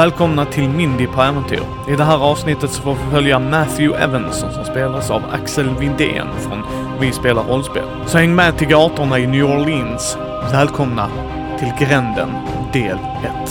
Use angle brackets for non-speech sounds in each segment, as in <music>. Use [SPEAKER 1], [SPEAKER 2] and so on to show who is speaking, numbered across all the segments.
[SPEAKER 1] Välkomna till Mindy på äventyr. I det här avsnittet så får vi följa Matthew Evanson som spelas av Axel Windén från Vi spelar rollspel. Så häng med till gatorna i New Orleans. Välkomna till Gränden, del 1.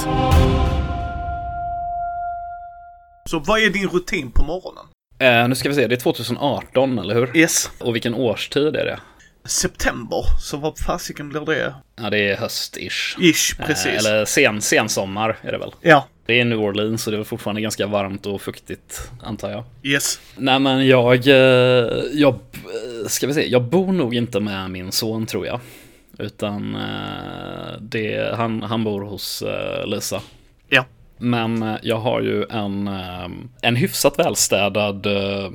[SPEAKER 1] Så vad är din rutin på morgonen?
[SPEAKER 2] Eh, nu ska vi se, det är 2018, eller hur?
[SPEAKER 1] Yes.
[SPEAKER 2] Och vilken årstid är det?
[SPEAKER 1] September, så vad fasiken blir det?
[SPEAKER 2] Ja, det är höst-ish.
[SPEAKER 1] Ish,
[SPEAKER 2] Eh,
[SPEAKER 1] precis.
[SPEAKER 2] eller sen, sensommar är det väl.
[SPEAKER 1] Ja,
[SPEAKER 2] Det är New Orleans, så det är fortfarande ganska varmt och fuktigt, antar jag.
[SPEAKER 1] yes.
[SPEAKER 2] Nej, men jag... eh, Jag... eh, Ska vi se, jag bor nog inte med min son, tror jag. Utan eh, det, han, han bor hos eh, Lisa.
[SPEAKER 1] Ja.
[SPEAKER 2] Men eh, jag har ju en, eh, en hyfsat välstädad eh,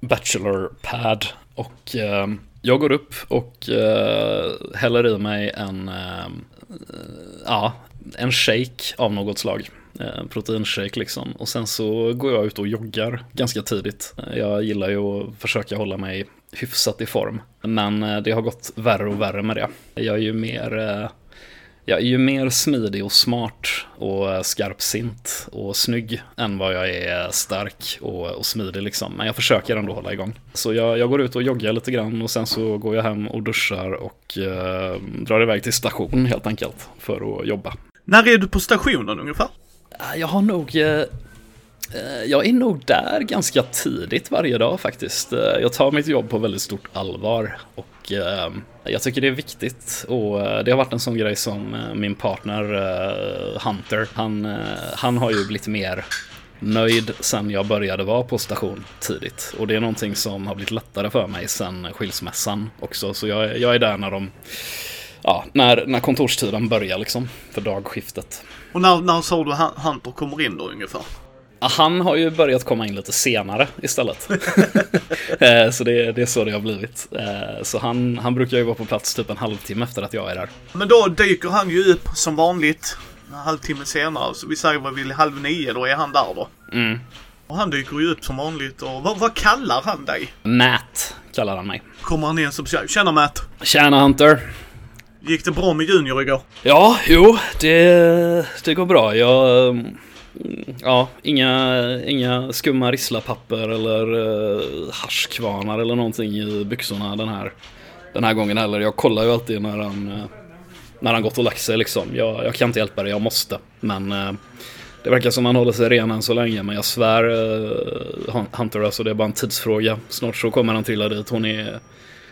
[SPEAKER 2] bachelor pad och eh, jag går upp och uh, häller i mig en, eh, ja, en shake av något slag. En proteinshake liksom. Och sen så går jag ut och joggar ganska tidigt. Jag gillar ju att försöka hålla mig hyfsat i form. Men det har gått värre och värre med det. Jag är ju mer jag är ju mer smidig och smart och skarpsint och snygg än vad jag är stark och, och smidig liksom. Men jag försöker ändå hålla igång. Så jag, jag går ut och joggar lite grann och sen så går jag hem och duschar och eh, drar iväg till station helt enkelt för att jobba.
[SPEAKER 1] När är du på stationen ungefär?
[SPEAKER 2] Eh, Jag har nog... eh, eh, Jag är nog där ganska tidigt varje dag faktiskt. Eh, Jag tar mitt jobb på väldigt stort allvar och Eh, jag tycker det är viktigt. Och eh, det har varit en sån grej som eh, min partner Hunter, han, han har ju blivit mer nöjd sen jag började vara på station tidigt. Och det är någonting som har blivit lättare för mig sen skilsmässan också. Så jag, är- jag är där när de... Ja, när, när kontorstiden börjar liksom, för dagskiftet.
[SPEAKER 1] Och när, när sa du Hunter kommer in då ungefär?
[SPEAKER 2] Han har ju börjat komma in lite senare istället. <laughs> Eh, så det, det är så det har blivit. Eh, Så han, han brukar ju vara på plats typ en halvtimme efter att jag är där.
[SPEAKER 1] Men då dyker han ju upp som vanligt en halvtimme senare. Så vi säger vad vi vill, halv nio, då är han där då.
[SPEAKER 2] Mm.
[SPEAKER 1] Och han dyker ju upp som vanligt och vad, vad kallar han dig?
[SPEAKER 2] Matt kallar han mig.
[SPEAKER 1] Kommer han in som Tjena Matt!
[SPEAKER 2] Tjena Hunter!
[SPEAKER 1] Gick det bra med Junior igår?
[SPEAKER 2] Ja, jo, det, det går bra. Jag... Ja, inga, inga skumma risslapapper eller uh, haschkvarnar eller någonting i byxorna den här, den här gången heller. Jag kollar ju alltid när han, uh, när han gått och lagt sig liksom. Jag, jag kan inte hjälpa det, jag måste. Men uh, det verkar som han håller sig ren än så länge. Men jag svär, uh, Hunter, alltså det är bara en tidsfråga. Snart så kommer han trilla dit. Hon är,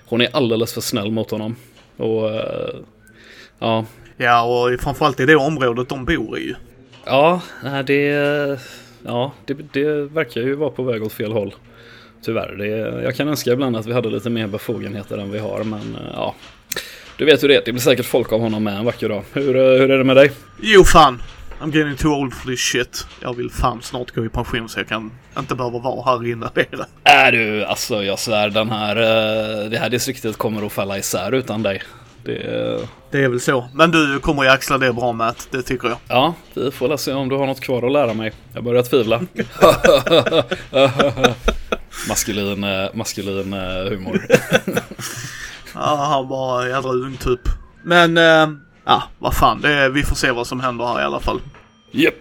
[SPEAKER 2] hon är alldeles för snäll mot honom. Och ja,
[SPEAKER 1] Ja, och framförallt i det området de bor i ju.
[SPEAKER 2] Ja, det, ja det, det verkar ju vara på väg åt fel håll. Tyvärr. Det, jag kan önska ibland att vi hade lite mer befogenheter än vi har, men eh, ja. Du vet hur det är, det blir säkert folk av honom med en vacker dag. Hur, eh, hur är det med dig?
[SPEAKER 1] Jo fan! I'm getting too old for this shit. Jag vill fan snart gå i pension så jag kan inte behöva vara här inne längre.
[SPEAKER 2] Är du, alltså jag svär den här, eh, det här distriktet kommer att falla isär utan dig. Det,
[SPEAKER 1] Det är väl så. Men du kommer ju axla det bra Matt, det tycker jag.
[SPEAKER 2] ja, vi får väl se om du har något kvar att lära mig. Jag börjar tvivla. <laughs> maskulin, eh, maskulin eh, humor. <laughs>
[SPEAKER 1] Ja, han bara jädra typ. Men, eh, ja, vad fan. Det, är- vi får se vad som händer här i alla fall.
[SPEAKER 2] Japp.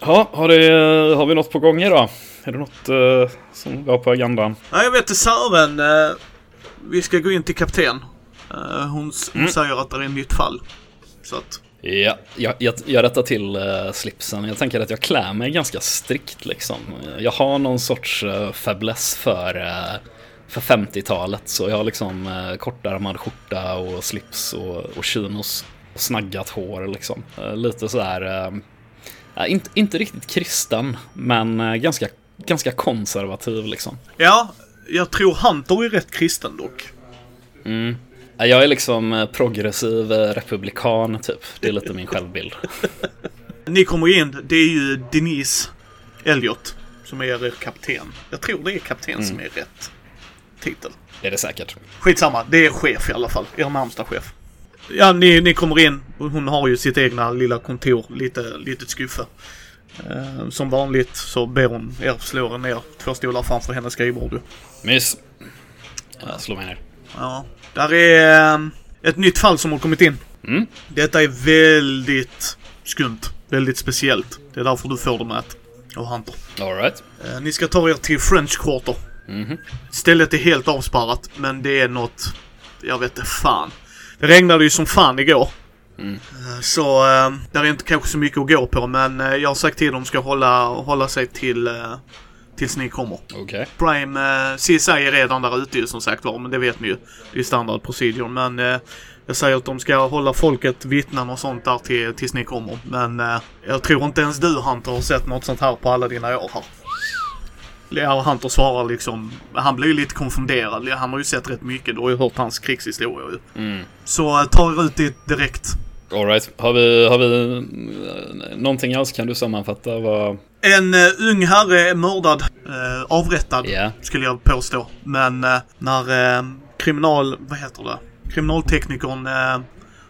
[SPEAKER 2] Ja, har, det, har vi något på gång idag? Är det något eh, som vi har på agendan?
[SPEAKER 1] Ja, jag vet inte Sören. Eh, vi ska gå in till kapten. Eh, hon, hon
[SPEAKER 2] Mm.
[SPEAKER 1] säger att det är ett nytt fall. Så att,
[SPEAKER 2] Ja, jag, jag, jag rättar till uh, slipsen. Jag tänker att jag klär mig ganska strikt liksom. Jag har någon sorts uh, fäbless för, eh, för 50-talet. Så jag har liksom uh, kortärmad skjorta och slips och, och chinos. Och snaggat hår liksom. Eh, lite så här... eh, ja, inte, inte riktigt kristen, men ganska, ganska konservativ liksom.
[SPEAKER 1] ja, jag tror Hunter är rätt kristen dock.
[SPEAKER 2] Mm. Ja, Jag är liksom eh, progressiv eh, republikan typ. Det är lite min självbild. <laughs>
[SPEAKER 1] Ni kommer in, det är ju Denise Elliot som är er kapten. Jag tror det är kapten
[SPEAKER 2] Mm.
[SPEAKER 1] som är rätt titel.
[SPEAKER 2] Det är det säkert.
[SPEAKER 1] Skitsamma, det är chef i alla fall. Er närmsta chef. Ja, ni, ni kommer in. Hon har ju sitt egna lilla kontor, lite, litet skuffe. Eh, som vanligt så ber hon er slå er ner två stolar framför hennes skrivbord.
[SPEAKER 2] Mys. Jag slår mig ner.
[SPEAKER 1] Ja, där är eh, ett nytt fall som har kommit in.
[SPEAKER 2] Mm.
[SPEAKER 1] Detta är väldigt skumt. väldigt speciellt. Det är därför du får dem att av Hunter.
[SPEAKER 2] Alright.
[SPEAKER 1] Eh, ni ska ta er till French Quarter.
[SPEAKER 2] Mhm.
[SPEAKER 1] Stället är helt avspärrat, men det är något... Jag vet inte fan. Det regnade ju som fan igår.
[SPEAKER 2] Mm.
[SPEAKER 1] Eh, Så eh, där är inte kanske så mycket att gå på, men eh, jag har sagt till dem ska hålla, hålla sig till... Tills ni kommer.
[SPEAKER 2] Okej.
[SPEAKER 1] Prime, eh, CSI är redan där ute ju som sagt var, men det vet ni ju. Det är standard procedure, men eh, jag säger att de ska hålla folket, vittnen och sånt där till, tills ni kommer. Men eh, jag tror inte ens du Hunter har sett något sånt här på alla dina år här. Ja, Hunter svarar liksom, han blir ju lite konfunderad. Han har ju sett rätt mycket, du har ju hört hans krigshistoria ju.
[SPEAKER 2] Mm.
[SPEAKER 1] Så eh, ta er ut dit direkt.
[SPEAKER 2] Alright. Har vi, har vi eh, någonting else? Kan du sammanfatta vad...
[SPEAKER 1] En eh, ung herre är mördad, eh, avrättad.
[SPEAKER 2] Ja.
[SPEAKER 1] skulle jag påstå. Men eh, när kriminal... Vad heter det? Kriminalteknikern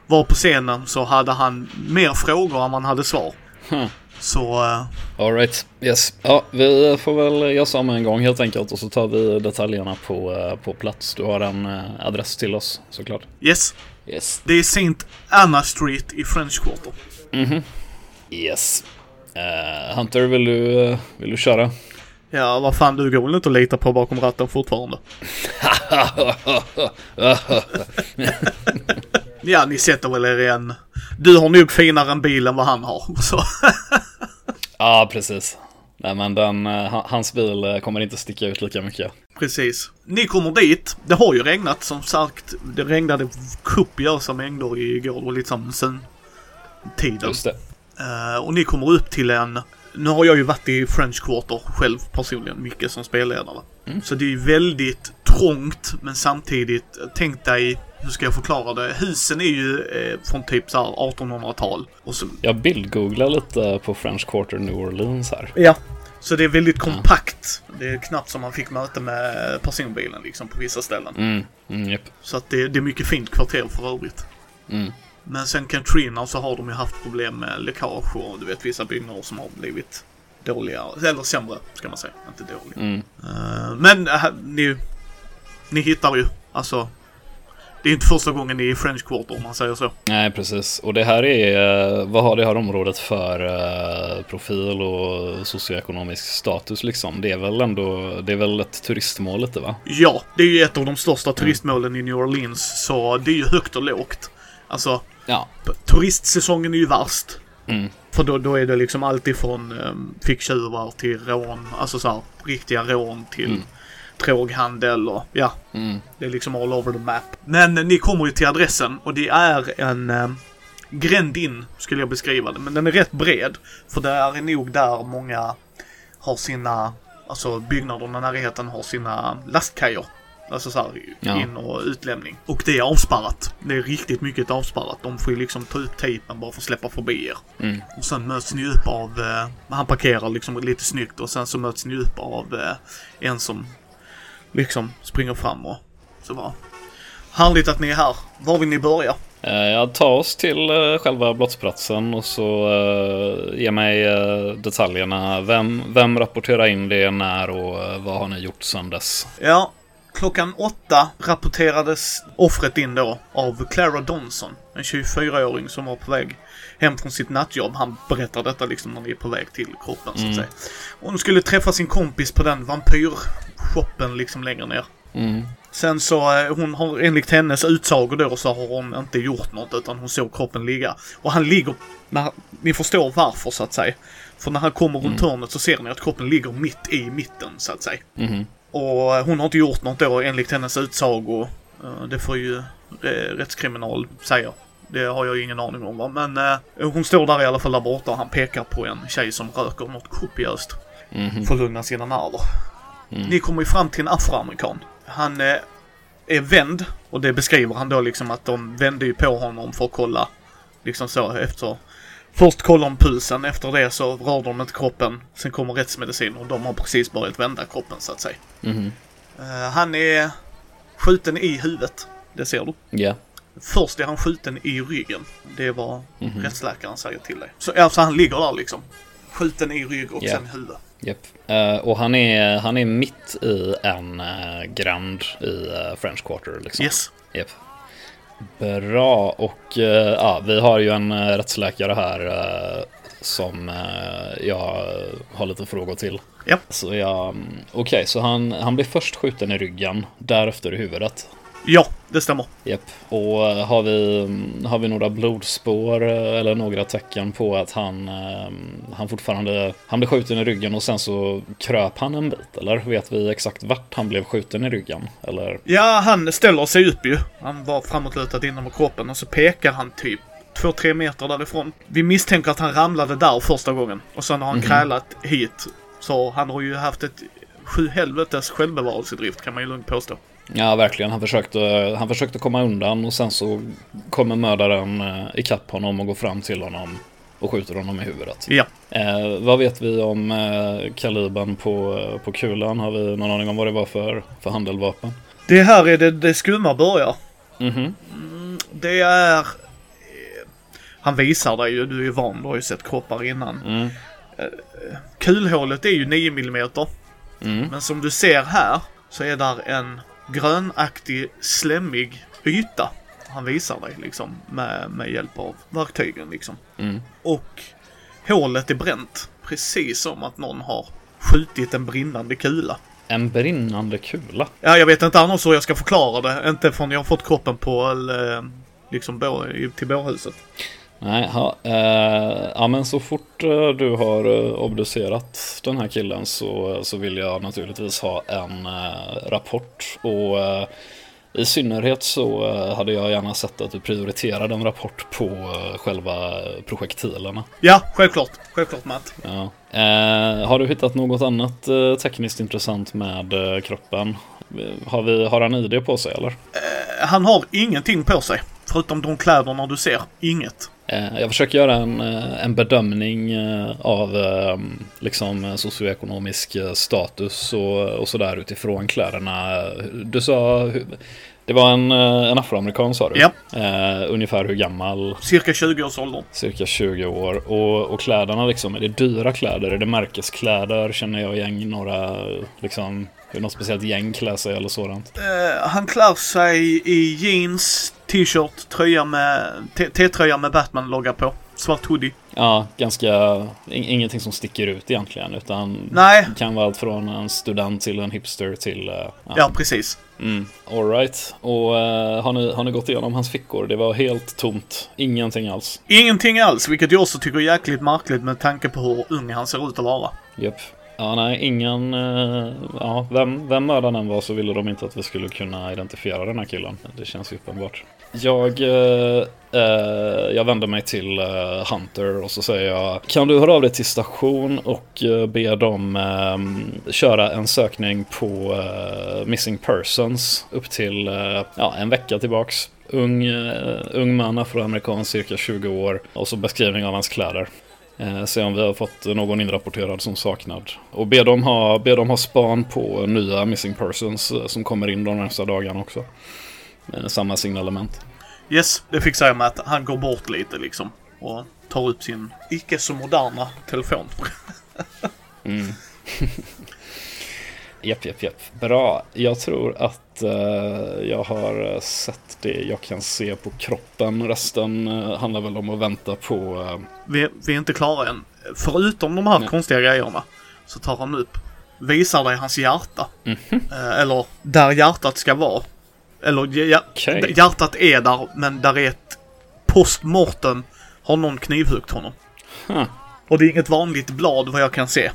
[SPEAKER 1] var på scenen så hade han mer frågor än man hade svar.
[SPEAKER 2] Huh.
[SPEAKER 1] Så
[SPEAKER 2] Alright. Yes. Ja, vi får väl göra samma en gång helt enkelt och så tar vi detaljerna på, på plats. Du har en adress till oss såklart.
[SPEAKER 1] yes.
[SPEAKER 2] Yes.
[SPEAKER 1] Det är St. Anna Street i French Quarter.
[SPEAKER 2] Mhm. Yes. Eh, Hunter, vill du, eh, vill du köra?
[SPEAKER 1] Ja, vad fan, du går väl inte att lita på bakom ratten fortfarande? <laughs> Ja, ni sätter väl er i en... Du har nog finare en bil än vad han har. <laughs>
[SPEAKER 2] Ja, precis. Nej, men den, eh, ha- hans bil kommer inte sticka ut lika mycket.
[SPEAKER 1] Precis. Ni kommer dit. Det har ju regnat som sagt. Det regnade kopiösa mängder igår. Det var lite som sun-tiden.
[SPEAKER 2] Just det.
[SPEAKER 1] Eh, och ni kommer upp till en... Nu har jag ju varit i French Quarter själv personligen, mycket som spelledare.
[SPEAKER 2] Mm.
[SPEAKER 1] Så det är väldigt trångt, men samtidigt, tänk dig, hur ska jag förklara det? Husen är ju eh, från typ så här 1800-tal. Och så,
[SPEAKER 2] Jag bildgooglar lite på French Quarter New Orleans här.
[SPEAKER 1] ja. Så det är väldigt kompakt. Det är knappt som man fick möte med personbilen liksom på vissa ställen.
[SPEAKER 2] Mm, mm, japp.
[SPEAKER 1] Så att det, det är mycket fint kvarter för övrigt.
[SPEAKER 2] Mm.
[SPEAKER 1] Men sen Katrina så har de ju haft problem med läckage och du vet vissa byggnader som har blivit dåliga, eller sämre ska man säga, inte dåliga.
[SPEAKER 2] Mm.
[SPEAKER 1] Eh, men äh, ni, ni hittar ju, alltså. Det är inte första gången ni är i French Quarter om man säger så.
[SPEAKER 2] Nej, precis. Och det här är, eh, vad har det här området för eh, profil och socioekonomisk status liksom? Det är väl ändå, det är väl ett turistmål lite va?
[SPEAKER 1] Ja, det är ju ett av de största turistmålen i New Orleans, så det är ju högt och lågt. Alltså,
[SPEAKER 2] Ja.
[SPEAKER 1] turistsäsongen är ju värst.
[SPEAKER 2] Mm.
[SPEAKER 1] För då, då är det liksom allt ifrån um, ficktjuvar till rån, alltså så här, riktiga rån till
[SPEAKER 2] Mm.
[SPEAKER 1] droghandel och ja,
[SPEAKER 2] Mm.
[SPEAKER 1] det är liksom all over the map. Men ni kommer ju till adressen och det är en um, gränd in, skulle jag beskriva det. Men den är rätt bred. För det är nog där många har sina, alltså byggnaderna i närheten har sina lastkajer. Alltså så här,
[SPEAKER 2] Ja.
[SPEAKER 1] in och utlämning. Och det är avspärrat. Det är riktigt mycket avspärrat. De får ju liksom ta upp tejpen bara för att släppa förbi er.
[SPEAKER 2] Mm.
[SPEAKER 1] Och sen möts ni upp av, eh, han parkerar liksom lite snyggt och sen så möts ni upp av eh, en som liksom springer fram och så bara. Härligt att ni är här. Var vill ni börja?
[SPEAKER 2] Eh, Jag tar oss till eh, själva brottsplatsen och så uh, ge mig detaljerna. Vem, vem rapporterar in det, när och vad har ni gjort sedan dess?
[SPEAKER 1] Ja, klockan åtta rapporterades offret in då av Clara Donson. En 24-åring som var på väg hem från sitt nattjobb. Han berättar detta liksom när ni är på väg till kroppen så att
[SPEAKER 2] Mm.
[SPEAKER 1] säga. Hon skulle träffa sin kompis på den vampyrshoppen liksom längre ner.
[SPEAKER 2] Mm.
[SPEAKER 1] Sen så, eh, hon har enligt hennes utsagor då så har hon inte gjort något utan hon såg kroppen ligga. Och han ligger, när, ni förstår varför så att säga. För när han kommer runt hörnet så ser ni att kroppen ligger mitt i mitten så att säga.
[SPEAKER 2] Mhm.
[SPEAKER 1] Och hon har inte gjort något då enligt hennes utsagor. Eh, Det får ju rättskriminal säga. Det har jag ju ingen aning om va. Men eh, hon står där i alla fall där borta och han pekar på en tjej som röker något kopiöst.
[SPEAKER 2] Mhm.
[SPEAKER 1] För att lugna sina nerver.
[SPEAKER 2] Mm.
[SPEAKER 1] Ni kommer ju fram till en afroamerikan. Han eh, är vänd och det beskriver han då liksom att de vände ju på honom för att kolla. Liksom så efter. Först kollar de pulsen, efter det så rör de inte kroppen. Sen kommer rättsmedicin och de har precis börjat vända kroppen så att säga.
[SPEAKER 2] Mhm.
[SPEAKER 1] Eh, han är skjuten i huvudet. Det ser du.
[SPEAKER 2] Ja.
[SPEAKER 1] Först är han skjuten i ryggen. Det är vad
[SPEAKER 2] Mhm.
[SPEAKER 1] rättsläkaren säger till dig. Så alltså han ligger där liksom. Skjuten i rygg och
[SPEAKER 2] Ja.
[SPEAKER 1] sen huvud.
[SPEAKER 2] Japp. Eh, och han är, han är mitt i en uh, grand i French Quarter liksom.
[SPEAKER 1] Yes.
[SPEAKER 2] Japp. Bra, och eh, ja, vi har ju en uh, rättsläkare här. eh, som eh, jag har lite frågor till.
[SPEAKER 1] Ja.
[SPEAKER 2] Så jag, mm, okej, så han, han blir först skjuten i ryggen, därefter i huvudet.
[SPEAKER 1] Ja, det stämmer.
[SPEAKER 2] Japp. Och eh, har vi, mm, har vi några blodspår eh, eller några tecken på att han, eh, han fortfarande, han blev skjuten i ryggen och sen så kröp han en bit? Eller vet vi exakt vart han blev skjuten i ryggen? Eller?
[SPEAKER 1] Ja, han ställer sig upp ju. Han var framåtlutad inom kroppen och så pekar han typ två, tre meter därifrån. Vi misstänker att han ramlade där första gången och sen har han
[SPEAKER 2] Mhm.
[SPEAKER 1] krälat hit. Så han har ju haft ett sju helvetes självbevarelsedrift kan man ju lugnt påstå.
[SPEAKER 2] Ja, verkligen. Han försökte, han försökte komma undan och sen så kommer mördaren eh, ikapp honom och går fram till honom och skjuter honom i huvudet.
[SPEAKER 1] Ja.
[SPEAKER 2] Eh, vad vet vi om eh, kalibern på, eh, på kulan? Har vi någon aning om vad det var för, för handeldvapen?
[SPEAKER 1] Det här är det, det skumma börjar.
[SPEAKER 2] Mhm.
[SPEAKER 1] Det är... eh, Han visar dig ju, du är ju van, du har ju sett kroppar innan.
[SPEAKER 2] Mm.
[SPEAKER 1] Kulhålet är ju 9 mm.
[SPEAKER 2] Mm.
[SPEAKER 1] Men som du ser här så är där en grönaktig, slemmig yta. Han visar dig liksom med, med hjälp av verktygen liksom.
[SPEAKER 2] Mm.
[SPEAKER 1] Och hålet är bränt. Precis som att någon har skjutit en brinnande kula.
[SPEAKER 2] En brinnande kula.
[SPEAKER 1] Ja, jag vet inte annars hur jag ska förklara det. Inte förrän jag har fått kroppen på liksom till bårhuset.
[SPEAKER 2] Nej, ha, eh, ja men så fort eh, du har eh, obducerat den här killen så, så vill jag naturligtvis ha en eh, rapport. Och eh, i synnerhet så eh, hade jag gärna sett att du prioriterade en rapport på eh, själva projektilerna.
[SPEAKER 1] Ja, självklart. Självklart Matt.
[SPEAKER 2] Ja. Eh, har du hittat något annat eh, tekniskt intressant med eh, kroppen? Har, vi, har han ID på sig eller?
[SPEAKER 1] Han har ingenting på sig. Förutom de kläderna du ser. Inget.
[SPEAKER 2] Eh, Jag försöker göra en, eh, en bedömning eh, av liksom socioekonomisk status och, och sådär utifrån kläderna. Du sa, det var en, en afroamerikan sa du?
[SPEAKER 1] Ja.
[SPEAKER 2] Eh, ungefär hur gammal?
[SPEAKER 1] Cirka 20-årsåldern.
[SPEAKER 2] Cirka 20 år. Och, och kläderna liksom, är det dyra kläder? Är det märkeskläder? Känner jag igen några, liksom, hur något speciellt gäng klär sig eller sådant?
[SPEAKER 1] Eh, han klär sig i jeans, t-shirt, tröja med... T-tröja med Batman-logga på. Svart hoodie.
[SPEAKER 2] Ja, ganska, in, ingenting som sticker ut egentligen utan
[SPEAKER 1] Nej.
[SPEAKER 2] kan vara allt från en student till en hipster till... eh,
[SPEAKER 1] Ja, precis.
[SPEAKER 2] Mm, all right. Och eh, har, ni, har ni gått igenom hans fickor? Det var helt tomt. Ingenting alls.
[SPEAKER 1] Ingenting alls, vilket jag också tycker är jäkligt märkligt med tanke på hur ung han ser ut att vara.
[SPEAKER 2] Japp. Ja, nej, ingen... Eh, ja, vem, vem mördaren än var så ville de inte att vi skulle kunna identifiera den här killen. Det känns ju uppenbart. Jag, eh, eh, jag vänder mig till eh, Hunter och så säger jag Kan du höra av dig till station och eh, be dem eh, köra en sökning på eh, Missing Persons upp till eh, ja, en vecka tillbaks. Ung, eh, ung man, afroamerikan, cirka 20 år och så beskrivning av hans kläder. Eh, se om vi har fått någon inrapporterad som saknad. Och be dem ha, be dem ha span på nya missing persons eh, som kommer in de närmsta dagarna också. Eh, samma signalement.
[SPEAKER 1] Yes, det fixar jag med att han går bort lite liksom. Och tar upp sin icke så moderna telefon.
[SPEAKER 2] Mm. <laughs> Japp, japp, japp. Bra. Jag tror att eh, jag har eh, sett det jag kan se på kroppen. Resten eh, handlar väl om att vänta på... Eh,
[SPEAKER 1] Vi, vi är inte klara än. Förutom de här
[SPEAKER 2] Nej.
[SPEAKER 1] konstiga grejerna så tar han upp, visar dig hans hjärta.
[SPEAKER 2] Mhm.
[SPEAKER 1] Eh, eller där hjärtat ska vara. Eller hj-
[SPEAKER 2] Okej.
[SPEAKER 1] hjärtat är där, men där är ett postmortem har någon knivhuggt honom.
[SPEAKER 2] Huh.
[SPEAKER 1] Och det är inget vanligt blad vad jag kan se.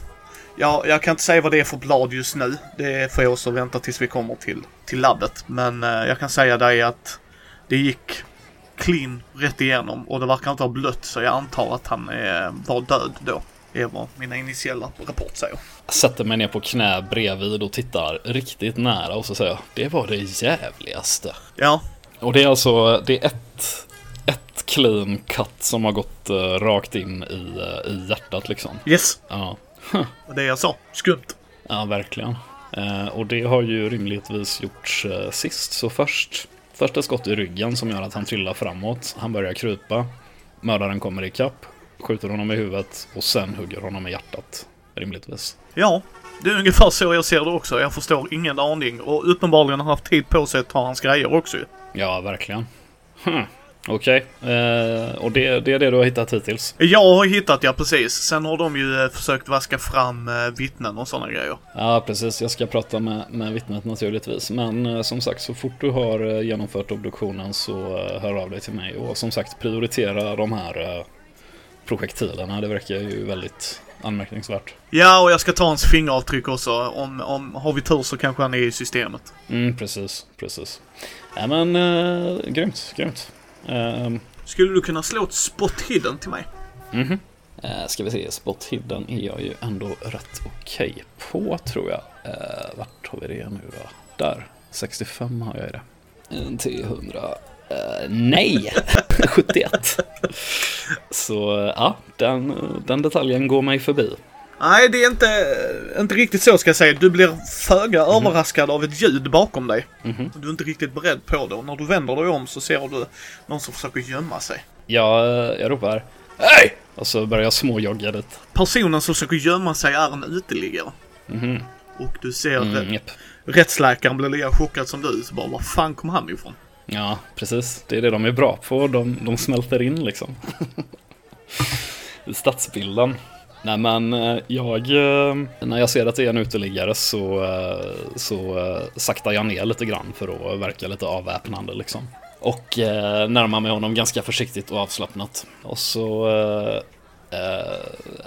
[SPEAKER 1] Ja, jag kan inte säga vad det är för blad just nu. Det får jag också vänta tills vi kommer till, till labbet. Men eh, jag kan säga dig att det gick clean rätt igenom och det verkar inte ha blött så jag antar att han eh, var död då. Det är vad mina initiella rapport säger.
[SPEAKER 2] Jag sätter mig ner på knä bredvid och tittar riktigt nära och så säger jag Det var det jävligaste.
[SPEAKER 1] Ja,
[SPEAKER 2] Och det är alltså, det är ett, ett clean cut som har gått eh, rakt in i, eh, i hjärtat liksom.
[SPEAKER 1] yes.
[SPEAKER 2] Ja, <laughs>
[SPEAKER 1] Det är jag sa. Skumt.
[SPEAKER 2] ja verkligen. Eh, och det har ju rimligtvis gjorts eh, sist. Så först, först ett skott i ryggen som gör att han trillar framåt. Han börjar krypa. Mördaren kommer ikapp, skjuter honom i huvudet och sen hugger honom i hjärtat. Rimligtvis.
[SPEAKER 1] Ja, det är ungefär så jag ser det också. Jag förstår ingen aning och uppenbarligen har haft tid på sig att ta hans grejer också ju.
[SPEAKER 2] Ja, verkligen. Hm. Okej, eh, och det, det är det du har hittat hittills?
[SPEAKER 1] Jag har hittat, ja precis. Sen har de ju eh, försökt vaska fram eh, vittnen och sådana grejer.
[SPEAKER 2] Ja, precis. Jag ska prata med, med vittnet naturligtvis. Men eh, som sagt, så fort du har eh, genomfört obduktionen så eh, hör av dig till mig. Och som sagt, prioritera de här projektilerna. Det verkar ju väldigt anmärkningsvärt.
[SPEAKER 1] Ja, och jag ska ta hans fingeravtryck också. Om, om har vi tur så kanske han är i systemet.
[SPEAKER 2] Mm, precis, precis. Ja, men eh, grymt, grymt. Eh,
[SPEAKER 1] Skulle du kunna slå ett spot hidden till mig?
[SPEAKER 2] mhm. Eh, ska vi se, spot hidden är jag ju ändå rätt okej på tror jag. Eh, vart har vi det nu då? Där, 65 har jag i det. En T100. Eh, nej, <laughs> 71. Så ja, den, den detaljen går mig förbi.
[SPEAKER 1] Nej, det är inte, inte riktigt så ska jag säga. Du blir föga överraskad av ett ljud bakom dig.
[SPEAKER 2] Mhm.
[SPEAKER 1] Du är inte riktigt beredd på det och när du vänder dig om så ser du någon som försöker gömma sig.
[SPEAKER 2] Jag, jag ropar Hej! Och så börjar jag småjogga dit.
[SPEAKER 1] Personen som försöker gömma sig är en uteliggare.
[SPEAKER 2] Mhm.
[SPEAKER 1] Och du ser
[SPEAKER 2] Mm, japp.
[SPEAKER 1] rättsläkaren blir lika chockad som du. Så bara, var fan kom han ifrån?
[SPEAKER 2] Ja, precis. Det är det de är bra på. De, de smälter in liksom. I <laughs> stadsbilden. Nej men eh, jag, eh, när jag ser att det är en uteliggare så, eh, så saktar jag ner lite grann för att verka lite avväpnande liksom. Och närmar mig honom ganska försiktigt och avslappnat. Och så,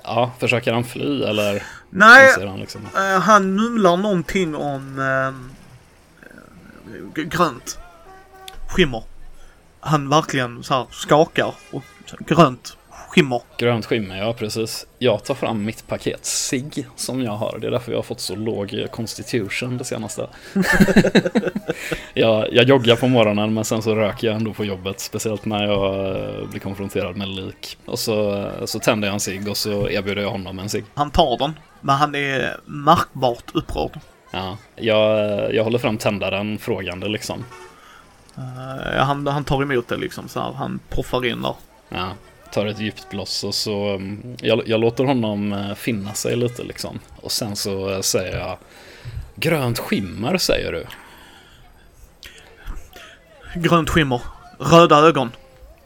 [SPEAKER 2] ja, försöker han fly eller?
[SPEAKER 1] Nej,
[SPEAKER 2] han liksom.
[SPEAKER 1] han mumlar någonting om eh, grönt skimmer. Han verkligen så skakar och grönt skimmer.
[SPEAKER 2] Grönt skimmer, ja precis. Jag tar fram mitt paket SIG som jag har. Det är därför jag har fått så låg constitution det senaste. <laughs> jag, jag joggar på morgonen men sen så röker jag ändå på jobbet. Speciellt när jag eh, blir konfronterad med lik. Och så, eh, så tänder jag en cigg och så erbjuder jag honom en cigg.
[SPEAKER 1] Han tar den, men han är märkbart upprörd.
[SPEAKER 2] Ja, jag, jag håller fram tändaren frågande liksom.
[SPEAKER 1] Eh, han, han tar emot det liksom så här. Han poffar in där.
[SPEAKER 2] Ja, tar ett djupt bloss och så mm, jag, jag låter honom eh, finna sig lite liksom. Och sen så eh, säger jag Grönt skimmer säger du.
[SPEAKER 1] Grönt skimmer. Röda ögon.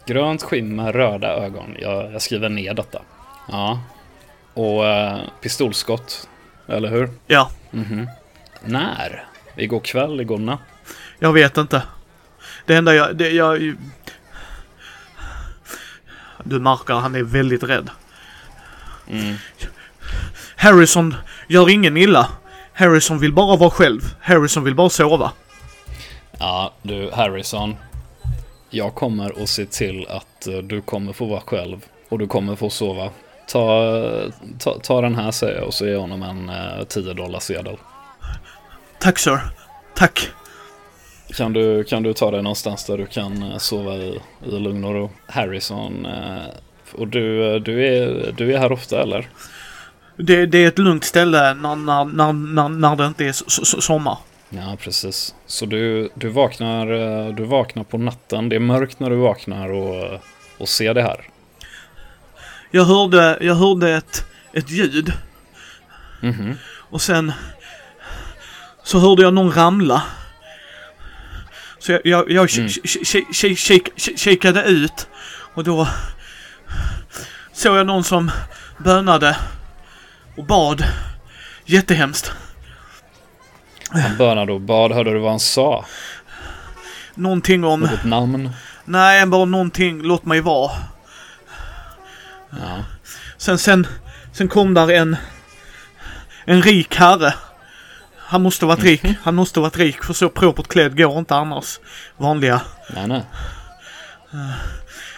[SPEAKER 2] Grönt skimmer, röda ögon. Jag, jag skriver ner detta. Ja. Och eh, pistolskott. Eller hur?
[SPEAKER 1] Ja,
[SPEAKER 2] Mhm. När? Igår kväll, igår natt?
[SPEAKER 1] jag vet inte. Det enda jag... Det, jag du märker, han är väldigt rädd.
[SPEAKER 2] Mm.
[SPEAKER 1] Harrison gör ingen illa. Harrison vill bara vara själv. Harrison vill bara sova.
[SPEAKER 2] Ja, du Harrison. Jag kommer att se till att eh, du kommer få vara själv. Och du kommer få sova. Ta, ta, ta den här säger jag och så ger jag honom en eh, 10 dollar sedel.
[SPEAKER 1] Tack sir. Tack.
[SPEAKER 2] Kan du, kan du ta dig någonstans där du kan eh, sova i, i lugn och ro? Harrison, eh, och du, eh, du, är, du är här ofta eller?
[SPEAKER 1] Det, det är ett lugnt ställe när, när, när, när, när det inte är sommar.
[SPEAKER 2] Ja, precis. Så du, du, vaknar, du vaknar på natten, det är mörkt när du vaknar och, och ser det här.
[SPEAKER 1] Jag hörde, jag hörde ett, ett ljud
[SPEAKER 2] Mhm.
[SPEAKER 1] och sen så hörde jag någon ramla. Så jag, jag, jag
[SPEAKER 2] Mm.
[SPEAKER 1] ki- ki- ki- ki- kik- ki- kikade ut och då såg jag någon som bönade och bad. Jättehemskt.
[SPEAKER 2] Han bönade och bad, hörde du vad han sa?
[SPEAKER 1] Någonting om,
[SPEAKER 2] Något namn?
[SPEAKER 1] nej bara någonting, låt mig vara.
[SPEAKER 2] Ja.
[SPEAKER 1] Sen, sen, sen kom där en, en rik herre. Han måste varit rik. Han måste varit rik för så propert klädd går inte annars. Vanliga.
[SPEAKER 2] Nej, nej.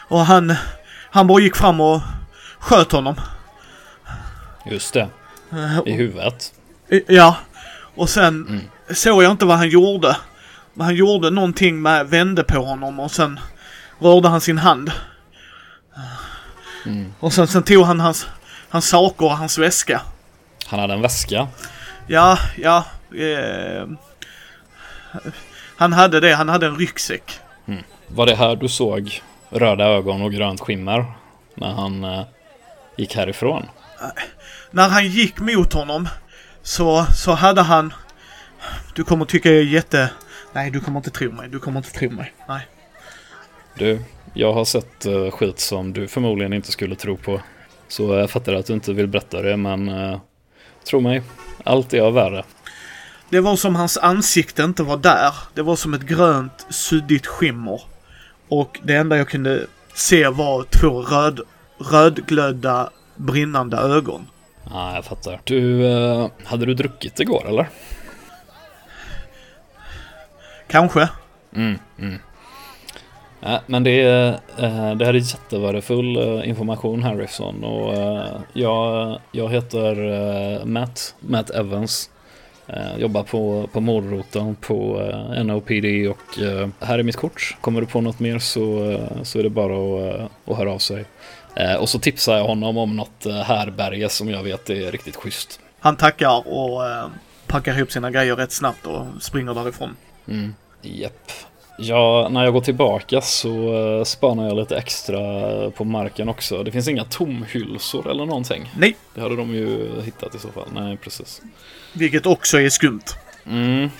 [SPEAKER 1] Och han, han bara gick fram och sköt honom.
[SPEAKER 2] Just det.
[SPEAKER 1] Eh,
[SPEAKER 2] I huvudet.
[SPEAKER 1] Ja. Och sen
[SPEAKER 2] Mm.
[SPEAKER 1] såg jag inte vad han gjorde. Men han gjorde någonting med, vände på honom och sen rörde han sin hand.
[SPEAKER 2] Mm.
[SPEAKER 1] Och sen, sen tog han hans, hans saker och hans väska.
[SPEAKER 2] Han hade en väska.
[SPEAKER 1] Ja, ja. Eh, han hade det. Han hade en ryggsäck.
[SPEAKER 2] Var det här du såg röda ögon och grönt skimmer? När han eh, gick härifrån?
[SPEAKER 1] När han gick mot honom så, så hade han... Du kommer tycka jag är jätte... Nej, du kommer inte tro mig. Du kommer inte tro mig. Nej.
[SPEAKER 2] Du, jag har sett uh, skit som du förmodligen inte skulle tro på. Så jag fattar att du inte vill berätta det, men uh, tro mig, allt är av värre.
[SPEAKER 1] Det var som hans ansikte inte var där. Det var som ett grönt, suddigt skimmer. Och det enda jag kunde se var två röd, rödglödda, brinnande ögon.
[SPEAKER 2] Ja, jag fattar. Du, uh, hade du druckit igår eller?
[SPEAKER 1] Kanske.
[SPEAKER 2] Mm, mm. Ja, men det, eh, det här är jättevärdefull eh, information Harrison och jag, jag heter Matt, Matt Evans. Jobbar på, på mordroten på NOPD och här är mitt kort. Kommer du på något mer så, så är det bara att, att höra av sig. Och så tipsar jag honom om något härberge som jag vet är riktigt schysst.
[SPEAKER 1] Han tackar och packar ihop sina grejer rätt snabbt och springer därifrån.
[SPEAKER 2] Mm. Japp. Ja, när jag går tillbaka så spanar jag lite extra på marken också. Det finns inga tomhylsor eller någonting.
[SPEAKER 1] Nej.
[SPEAKER 2] Det hade de ju hittat i så fall. Nej, precis.
[SPEAKER 1] Vilket också är skumt.
[SPEAKER 2] Mm,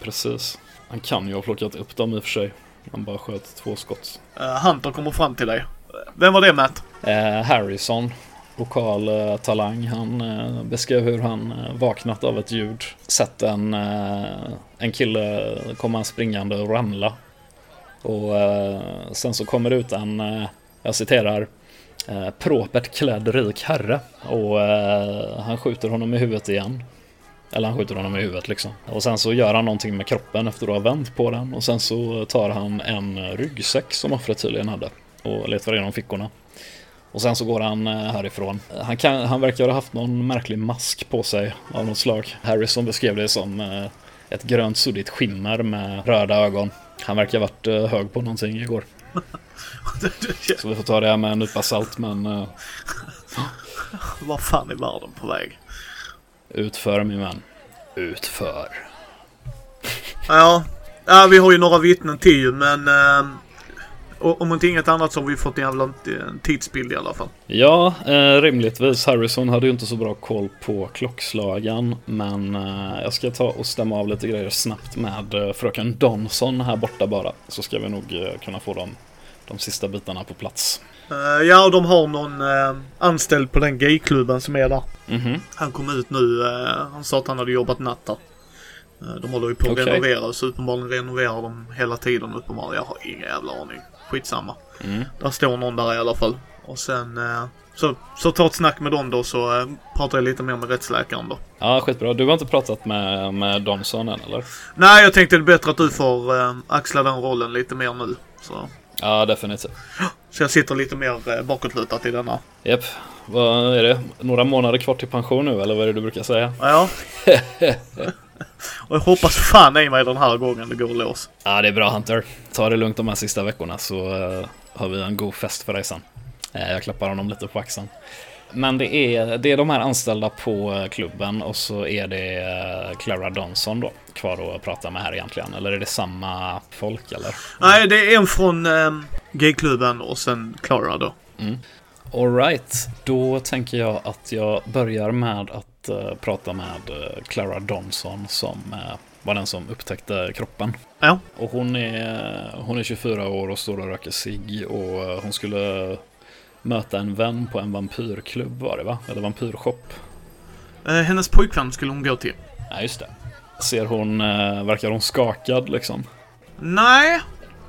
[SPEAKER 2] precis. Han kan ju ha plockat upp dem i och för sig. Han bara sköt två skott.
[SPEAKER 1] Uh, Hunter kommer fram till dig. Vem var det Matt?
[SPEAKER 2] Uh, Harrison lokal eh, talang. Han eh, beskrev hur han vaknat av ett ljud, sett en, en kille komma springande och ramla. Och sen så kommer ut en, jag citerar, propert klädd rik herre och han skjuter honom i huvudet igen. Eller han skjuter honom i huvudet liksom. Och sen så gör han någonting med kroppen efter att ha vänt på den. Och sen så tar han en ryggsäck som offret tydligen hade. Och letar igenom fickorna. Och sen så går han eh, härifrån. Han, kan, han verkar ha haft någon märklig mask på sig av något slag. Harrison beskrev det som eh, ett grönt suddigt skimmer med röda ögon. Han verkar ha varit eh, hög på någonting igår. <laughs> Så vi får ta det här med en nypa salt men...
[SPEAKER 1] Var fan är världen på väg?
[SPEAKER 2] Utför min vän. Utför.
[SPEAKER 1] Ja, ja vi har ju några vittnen till men och om inte inget annat så har vi fått en jävla tidsbild i alla fall.
[SPEAKER 2] Ja, eh, rimligtvis. Harrison hade ju inte så bra koll på klockslagen. Men eh, jag ska ta och stämma av lite grejer snabbt med eh, fröken Donson här borta bara. Så ska vi nog eh, kunna få dem, de sista bitarna på plats.
[SPEAKER 1] Uh, ja, och de har någon uh, anställd på den gayklubben som är där.
[SPEAKER 2] Mm -hmm.
[SPEAKER 1] Han kom ut nu. Uh, han sa att han hade jobbat natt där. De håller ju på att okay. renovera så uppenbarligen renoverar de hela tiden uppenbarligen. Jag har ingen jävla aning skitsamma.
[SPEAKER 2] Mm.
[SPEAKER 1] Där står någon där i alla fall. Och sen så, så ta ett snack med dem då så eh, pratar jag lite mer med rättsläkaren då.
[SPEAKER 2] Ja, skitbra. Du har inte pratat med, med Donson än eller?
[SPEAKER 1] Nej, jag tänkte det är bättre att du får eh, axla den rollen lite mer nu. Så.
[SPEAKER 2] Ja, definitivt. <gasps>
[SPEAKER 1] Så jag sitter lite mer eh, bakåtlutat i denna.
[SPEAKER 2] Japp. Vad är det? Några månader kvar till pension nu eller vad är det du brukar säga?
[SPEAKER 1] Ja. <laughs> Och jag hoppas fan i mig den här gången det går lås.
[SPEAKER 2] Ja, det är bra Hunter. Ta det lugnt de här sista veckorna så uh, har vi en god fest för dig sen. Uh, jag klappar honom lite på axeln. Men det är, det är de här anställda på eh, klubben och så är det Clara Donson då kvar att prata med här egentligen. Eller är det samma folk eller?
[SPEAKER 1] Nej, det är en från eh, gayklubben och sen Clara då.
[SPEAKER 2] Mm. Alright, då tänker jag att jag börjar med att uh, prata med uh, Clara Donson som uh, var den som upptäckte kroppen.
[SPEAKER 1] Ja.
[SPEAKER 2] Och hon är, hon är 24 år och står och röker cigg och hon skulle möta en vän på en vampyrklubb var det va? Eller vampyrshop.
[SPEAKER 1] hennes pojkvän skulle hon gå till.
[SPEAKER 2] Ja, just det. Ser hon, verkar hon skakad liksom?
[SPEAKER 1] Nej,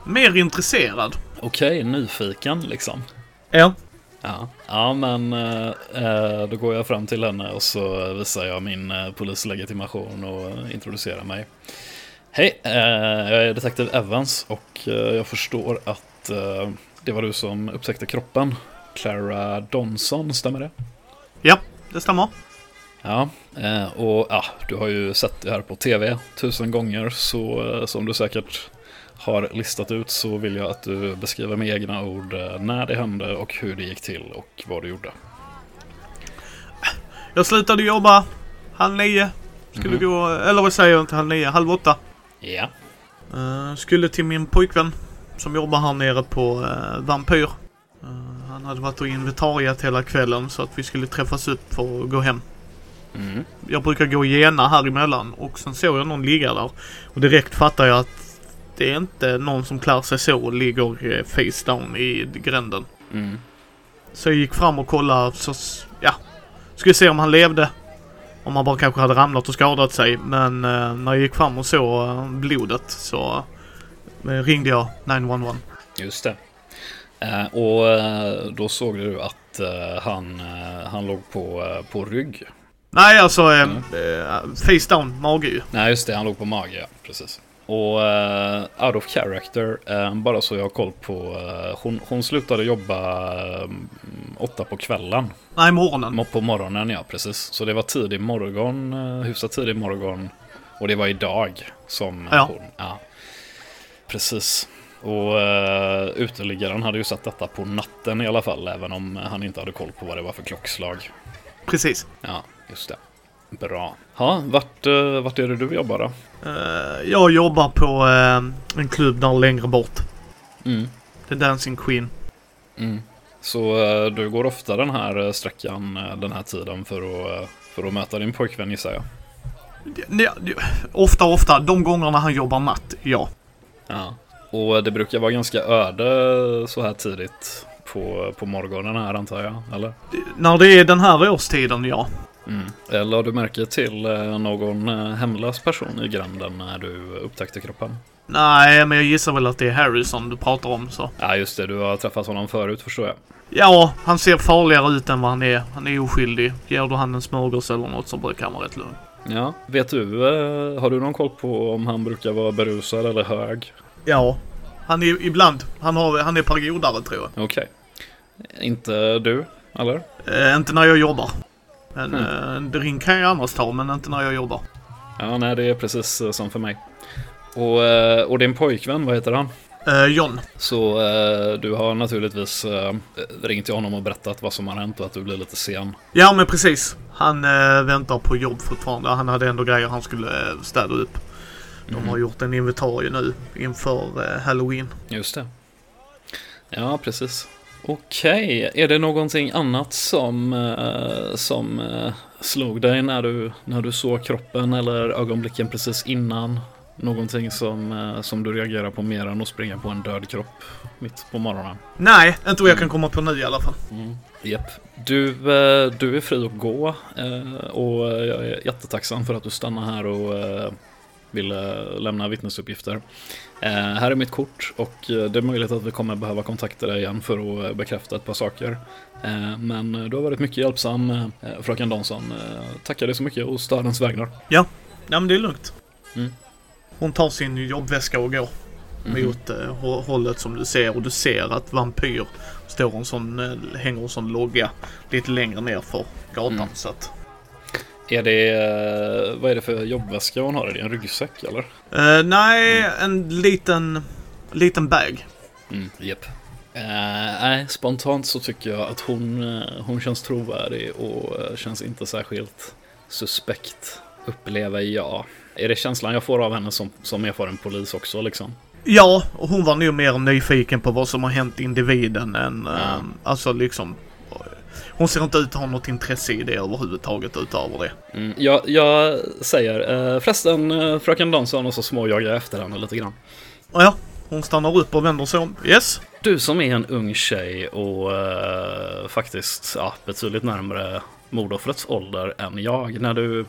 [SPEAKER 1] mer intresserad.
[SPEAKER 2] Okej, nyfiken liksom.
[SPEAKER 1] Ja.
[SPEAKER 2] Ja, ja men eh, då går jag fram till henne och så visar jag min eh, polislegitimation och introducerar mig. Hej, eh, jag är detektiv Evans och eh, jag förstår att eh, det var du som upptäckte kroppen. Clara Donson, stämmer det?
[SPEAKER 1] Ja, det stämmer.
[SPEAKER 2] Ja, eh, och ja, du har ju sett det här på tv tusen gånger så som du säkert har listat ut så vill jag att du beskriver med egna ord eh, när det hände och hur det gick till och vad du gjorde.
[SPEAKER 1] Jag slutade jobba halv nio. Skulle mm. gå, eller vad säger jag inte halv nio, halv åtta.
[SPEAKER 2] Ja.
[SPEAKER 1] Skulle till min pojkvän som jobbar här nere på Vampyr. Hade varit och inventariat hela kvällen så att vi skulle träffas upp för att gå hem.
[SPEAKER 2] Mm.
[SPEAKER 1] Jag brukar gå gena här emellan och sen såg jag någon ligga där. Och direkt fattade jag att det är inte någon som klär sig så och ligger eh, face down i gränden.
[SPEAKER 2] Mm.
[SPEAKER 1] Så jag gick fram och kollade så, ja. Skulle se om han levde. Om han bara kanske hade ramlat och skadat sig. Men eh, när jag gick fram och såg eh, blodet så eh, ringde jag 911.
[SPEAKER 2] Just det. Eh, och eh, då såg du att eh, han, han låg på, på rygg.
[SPEAKER 1] Nej, alltså
[SPEAKER 2] Mm.
[SPEAKER 1] face down, mage ju.
[SPEAKER 2] Nej, just det, han låg på mage, ja, precis. Och eh, out of character, eh, bara så jag har koll på, eh, hon, hon slutade jobba åtta på kvällen.
[SPEAKER 1] Nej, morgonen.
[SPEAKER 2] Mo- På morgonen, ja, precis. Så det var tidig morgon, hyfsat tidig morgon. Och det var idag som
[SPEAKER 1] Ja.
[SPEAKER 2] hon, ja. Precis. Och uh, uteliggaren hade ju sett detta på natten i alla fall, även om han inte hade koll på vad det var för klockslag.
[SPEAKER 1] Precis.
[SPEAKER 2] Ja, just det. Bra. Ja, vart, eh, vart är det du jobbar då?
[SPEAKER 1] Eh, jag jobbar på eh, en klubb där längre bort.
[SPEAKER 2] Mm.
[SPEAKER 1] The Dancing Queen.
[SPEAKER 2] Mm. Så eh, du går ofta den här eh, sträckan eh, den här tiden för att, eh, för att möta din pojkvän gissar jag?
[SPEAKER 1] Ja, ofta, ofta. De gångerna han jobbar natt, ja.
[SPEAKER 2] Ja. Och det brukar vara ganska öde så här tidigt på, på morgonen här antar jag, eller?
[SPEAKER 1] När det är den här årstiden, ja.
[SPEAKER 2] Mm. Eller har du märke till eh, någon eh, hemlös person i gränden när du upptäckte kroppen?
[SPEAKER 1] Nej, men jag gissar väl att det är Harrison du pratar om så.
[SPEAKER 2] Ja, just det. Du har träffat honom förut förstår jag.
[SPEAKER 1] Ja, han ser farligare ut än vad han är. Han är oskyldig. Ger du han en smörgås eller något så brukar han vara rätt lugn.
[SPEAKER 2] Ja, vet du, eh, har du någon koll på om han brukar vara berusad eller hög?
[SPEAKER 1] Ja. Han är ibland. Han, har, han är periodare tror jag.
[SPEAKER 2] Okej. Inte du, eller?
[SPEAKER 1] Eh, inte när jag jobbar. En,
[SPEAKER 2] Mm.
[SPEAKER 1] eh, drink kan jag annars ta, men inte när jag jobbar.
[SPEAKER 2] Ja, nej, det är precis eh, som för mig. Och, eh, och din pojkvän, vad heter han?
[SPEAKER 1] Eh, John.
[SPEAKER 2] Så eh, du har naturligtvis eh, ringt till honom och berättat vad som har hänt och att du blir lite sen.
[SPEAKER 1] Ja, men precis. Han eh, väntar på jobb fortfarande. Han hade ändå grejer han skulle städa upp. De
[SPEAKER 2] Mhm.
[SPEAKER 1] har gjort en inventarie nu inför eh, Halloween.
[SPEAKER 2] Just det. Ja, precis. Okej, är det någonting annat som, eh, som eh, slog dig när du, när du såg kroppen eller ögonblicken precis innan? Någonting som, som du reagerar på mer än att springa på en död kropp mitt på morgonen?
[SPEAKER 1] Nej, inte vad jag kan komma på nu i alla fall.
[SPEAKER 2] Japp. Du, du är fri att gå och jag är jättetacksam för att du stannar här och ville lämna vittnesuppgifter. Eh, här är mitt kort och eh, det är möjligt att vi kommer behöva kontakta dig igen för att eh, bekräfta ett par saker. Eh, men du har varit mycket hjälpsam, eh, fröken Donsson. Eh, tackar dig så mycket och stadens vägnar.
[SPEAKER 1] Ja, men det är lugnt.
[SPEAKER 2] Mm.
[SPEAKER 1] Hon tar sin jobbväska och går
[SPEAKER 2] Mhm.
[SPEAKER 1] mot eh, hå- hållet som du ser och du ser att Vampyr står en sån, eh, hänger en sån logga lite längre ner för gatan.
[SPEAKER 2] Mm.
[SPEAKER 1] Så att,
[SPEAKER 2] Är det, eh, vad är det för jobbväska hon har? Är det en ryggsäck eller?
[SPEAKER 1] eh, nej, en liten, liten bag.
[SPEAKER 2] Mm, japp. Eh, nej, spontant så tycker jag att hon, hon känns trovärdig och känns inte särskilt suspekt, upplever jag. Är det känslan jag får av henne som, som erfaren polis också liksom?
[SPEAKER 1] Ja, och hon var nog mer nyfiken på vad som har hänt individen än,
[SPEAKER 2] Ja.
[SPEAKER 1] eh, alltså liksom hon ser inte ut att ha något intresse i det överhuvudtaget utöver det.
[SPEAKER 2] Mm, jag, jag säger eh, förresten eh, fröken Donsson och så småjagar jag efter henne lite grann.
[SPEAKER 1] Och ja, hon stannar upp och vänder sig om. Yes?
[SPEAKER 2] Du som är en ung tjej och eh, faktiskt ja, betydligt närmare mordoffrets ålder än jag. När du,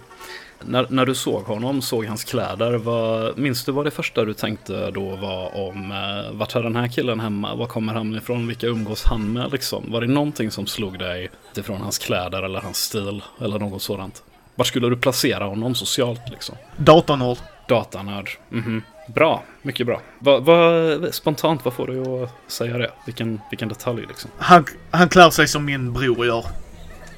[SPEAKER 2] när, när du såg honom, såg hans kläder, vad, minns du vad det första du tänkte då var om eh, vart är den här killen hemma? Var kommer han ifrån? Vilka umgås han med liksom? Var det någonting som slog dig utifrån hans kläder eller hans stil eller något sådant? Var skulle du placera honom socialt liksom?
[SPEAKER 1] Datanörd.
[SPEAKER 2] Datanörd. Mhm. Bra, mycket bra. Va, va, spontant, vad får du att säga det? Vilken, vilken detalj liksom?
[SPEAKER 1] Han, han klär sig som min bror gör.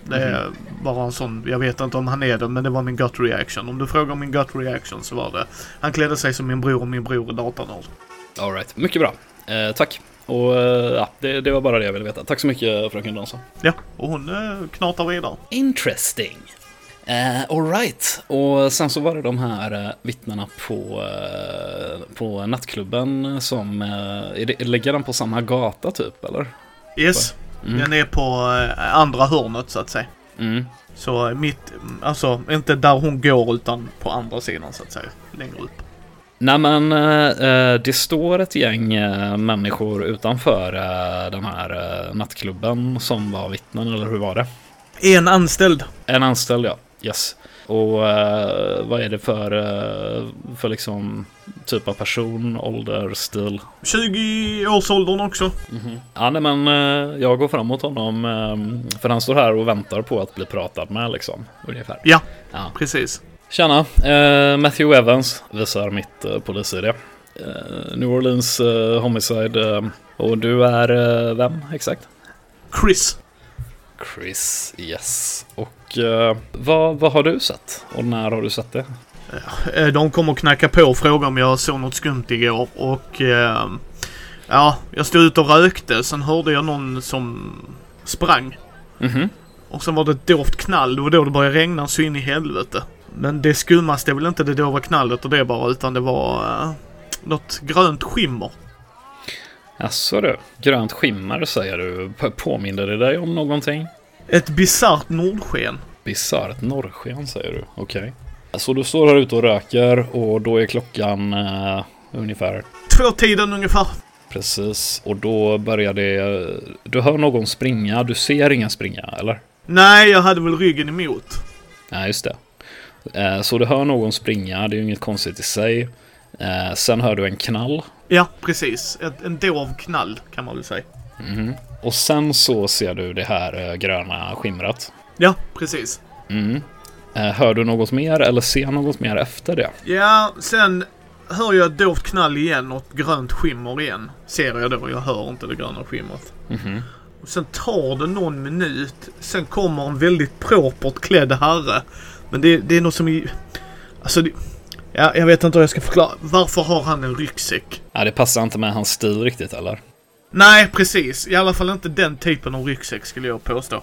[SPEAKER 1] Det är
[SPEAKER 2] Mhm.
[SPEAKER 1] bara en sån, jag vet inte om han är det, men det var min gut reaction. Om du frågar om min gut reaction så var det, han klädde sig som min bror och min bror är datanörd.
[SPEAKER 2] Alright, mycket bra. Eh, tack. Och eh, ja, det, det var bara det jag ville veta. Tack så mycket fröken Donsson.
[SPEAKER 1] Ja, och hon eh, knatar vidare.
[SPEAKER 2] Interesting. Uh, Alright, och sen så var det de här uh, vittnena på, eh, på nattklubben som, uh, är det, ligger den på samma gata typ eller?
[SPEAKER 1] Yes,
[SPEAKER 2] Mm.
[SPEAKER 1] den är på eh, andra hörnet så att säga.
[SPEAKER 2] Mm.
[SPEAKER 1] Så mitt, alltså inte där hon går utan på andra sidan så att säga. Längre upp.
[SPEAKER 2] Nej men eh, det står ett gäng eh, människor utanför den här nattklubben som var vittnen, eller hur var det?
[SPEAKER 1] En anställd.
[SPEAKER 2] En anställd ja, yes. Och eh, vad är det för, eh, för liksom typ av person, ålder, stil?
[SPEAKER 1] 20-årsåldern också.
[SPEAKER 2] Ja nej men eh, jag går fram mot honom eh, för han står här och väntar på att bli pratad med liksom, ungefär.
[SPEAKER 1] Ja,
[SPEAKER 2] Ja.
[SPEAKER 1] precis.
[SPEAKER 2] Tjena, Matthew Evans visar mitt eh, polis-id. New Orleans Homicide. Och du är vem exakt?
[SPEAKER 1] Chris.
[SPEAKER 2] Chris, yes. Och eh, vad, vad har du sett? Och när har du sett det?
[SPEAKER 1] Eh, De kom och knackade på och frågade om jag såg något skumt igår och eh, ja, jag stod ute och rökte. Sen hörde jag någon som sprang.
[SPEAKER 2] Mhm.
[SPEAKER 1] Och sen var det ett dovt knall. Det var då det började regna så in i helvete. Men det skummaste är väl inte det dova knallet och det bara, utan det var eh, något grönt skimmer.
[SPEAKER 2] Jaså du, grönt skimmer säger du. Påminner det dig om någonting?
[SPEAKER 1] Ett bisarrt nordsken.
[SPEAKER 2] Bisarrt norrsken säger du, okej. Så du står här ute och röker och då är klockan eh, ungefär
[SPEAKER 1] Två tiden ungefär.
[SPEAKER 2] Precis, och då börjar det... Du hör någon springa, du ser ingen springa, eller?
[SPEAKER 1] Nej, jag hade väl ryggen emot.
[SPEAKER 2] Nej, just det. Eh, Så du hör någon springa, det är ju inget konstigt i sig. Eh, Sen hör du en knall.
[SPEAKER 1] Ja, precis. Ett, en dov knall kan man väl säga.
[SPEAKER 2] Mhm. Och sen så ser du det här eh, gröna skimret.
[SPEAKER 1] Ja, precis.
[SPEAKER 2] Mm. Eh, Hör du något mer eller ser något mer efter det?
[SPEAKER 1] Ja, sen hör jag ett dovt knall igen och ett grönt skimmer igen. Ser jag då. Jag hör inte det gröna skimret.
[SPEAKER 2] Mhm.
[SPEAKER 1] Och sen tar det någon minut. Sen kommer en väldigt propert klädd herre. Men det, det är något som i... Alltså det, ja, jag vet inte hur jag ska förklara. Varför har han en ryggsäck?
[SPEAKER 2] Ja, det passar inte med hans stil riktigt, eller?
[SPEAKER 1] Nej, precis. I alla fall inte den typen av ryggsäck skulle jag påstå.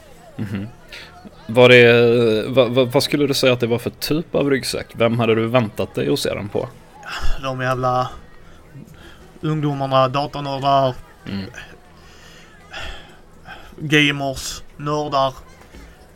[SPEAKER 2] Var det... Vad, vad, vad skulle du säga att det var för typ av ryggsäck? Vem hade du väntat dig att se den på?
[SPEAKER 1] De jävla ungdomarna, datanördar,
[SPEAKER 2] Mm.
[SPEAKER 1] gamers, nördar.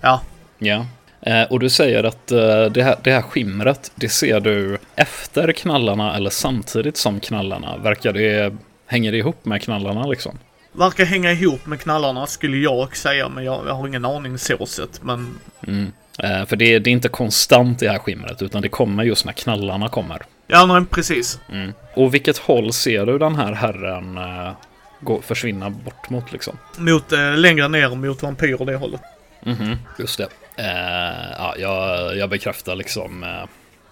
[SPEAKER 1] Ja,
[SPEAKER 2] Ja. Eh, och du säger att eh, det, här, det här skimret, det ser du efter knallarna eller samtidigt som knallarna? Verkar det... Hänger det ihop med knallarna liksom?
[SPEAKER 1] verkar hänga ihop med knallarna skulle jag säga, men jag, jag har ingen aning så sett. Men
[SPEAKER 2] Mm. Eh, för det, det är inte konstant det här skimret, utan det kommer just när knallarna kommer.
[SPEAKER 1] ja, nej, precis.
[SPEAKER 2] Mm. Och vilket håll ser du den här herren eh, gå, försvinna bort mot liksom?
[SPEAKER 1] Mot, eh, längre ner mot vampyrer det hållet.
[SPEAKER 2] Mhm, just det. Eh, ja, jag, jag bekräftar liksom eh,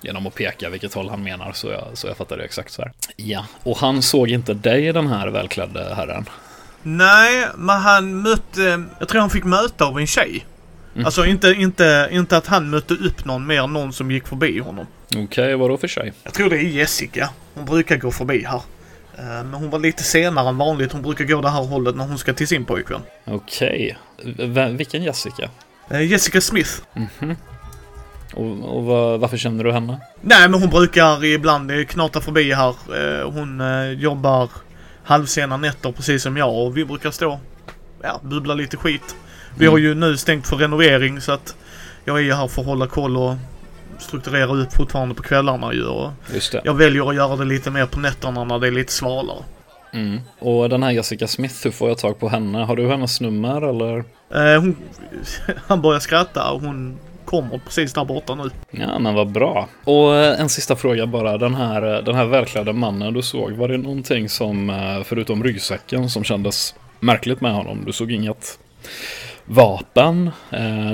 [SPEAKER 2] genom att peka vilket håll han menar så jag, så jag fattar det exakt så här. Ja, och han såg inte dig den här välklädde herren.
[SPEAKER 1] Nej, men han mötte... Jag tror han fick möta av en tjej. Alltså inte, inte, inte att han mötte upp någon mer än någon som gick förbi honom.
[SPEAKER 2] Okej, vadå för sig?
[SPEAKER 1] Jag tror det är Jessica. Hon brukar gå förbi här. Eh, Men hon var lite senare än vanligt. Hon brukar gå det här hållet när hon ska till sin pojkvän.
[SPEAKER 2] Okej, V- vilken Jessica?
[SPEAKER 1] Eh, Jessica Smith.
[SPEAKER 2] Mhm. Och, och varför känner du henne?
[SPEAKER 1] Nej, men hon brukar ibland knata förbi här. Eh, Hon eh, jobbar halvsena nätter precis som jag och vi brukar stå ja, bubbla lite skit. Vi
[SPEAKER 2] Mm.
[SPEAKER 1] har ju nu stängt för renovering så att jag är här för att hålla koll och strukturera upp fortfarande på kvällarna ju. Och
[SPEAKER 2] Just det.
[SPEAKER 1] jag väljer att göra det lite mer på nätterna när det är lite svalare.
[SPEAKER 2] Mm. Och den här Jessica Smith, hur får jag tag på henne? Har du hennes nummer eller?
[SPEAKER 1] Eh, hon, <laughs> han börjar skratta och hon kommer precis där borta nu.
[SPEAKER 2] Ja, men vad bra. Och eh, en sista fråga bara. Den här, eh, den här välklädda mannen du såg, var det någonting som, eh, förutom ryggsäcken, som kändes märkligt med honom? Du såg inget vapen,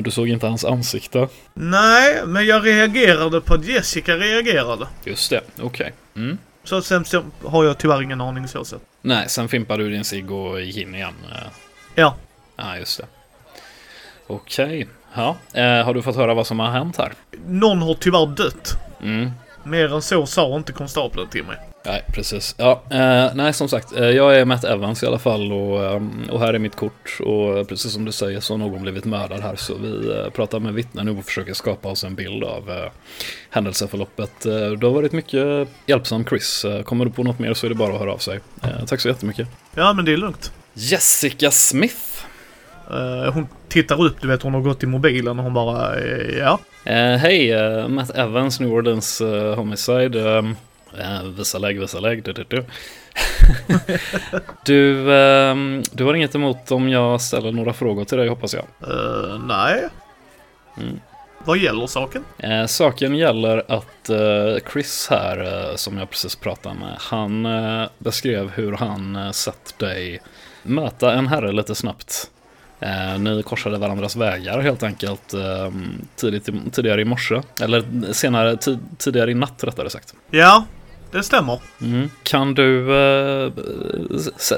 [SPEAKER 2] du såg inte hans ansikte.
[SPEAKER 1] Nej, men jag reagerade på att Jessica reagerade.
[SPEAKER 2] Just det, okej. Mm.
[SPEAKER 1] Så sen så har jag tyvärr ingen aning så sett.
[SPEAKER 2] Nej, sen fimpade du din cigg och gick in igen.
[SPEAKER 1] Ja.
[SPEAKER 2] Ja, just det. Okej. Ja, eh, har du fått höra vad som har hänt här?
[SPEAKER 1] Någon har tyvärr dött.
[SPEAKER 2] Mm.
[SPEAKER 1] Mer än så sa inte konstapeln till mig.
[SPEAKER 2] Nej, precis. Ja, eh, nej, som sagt, eh, jag är Matt Evans i alla fall och, eh, och här är mitt kort. Och precis som du säger så har någon blivit mördad här så vi eh, pratar med vittnen nu och försöker skapa oss en bild av eh, händelseförloppet. Eh, du har varit mycket hjälpsam Chris. Eh, kommer du på något mer så är det bara att höra av sig. Eh, tack så jättemycket.
[SPEAKER 1] Ja, men det är lugnt.
[SPEAKER 2] Jessica Smith.
[SPEAKER 1] Eh, hon tittar upp, du vet hon har gått i mobilen och hon bara, eh, ja.
[SPEAKER 2] Eh, Hej, eh, Matt Evans, New Orleans Homicide. Eh, Eh, visa lägg, visa lägg. Du, du, du. <laughs> du, ehm, du har inget emot om jag ställer några frågor till dig hoppas jag.
[SPEAKER 1] Uh, nej.
[SPEAKER 2] Mm.
[SPEAKER 1] Vad gäller saken?
[SPEAKER 2] Eh, saken gäller att eh, Chris här, eh, som jag precis pratade med, han beskrev hur han sett dig möta en herre lite snabbt. Eh, ni korsade varandras vägar helt enkelt eh, tidigt, tidigare i morse. Eller senare, tid, tidigare i natt rättare sagt.
[SPEAKER 1] Ja, det stämmer.
[SPEAKER 2] Mm. Kan du eh,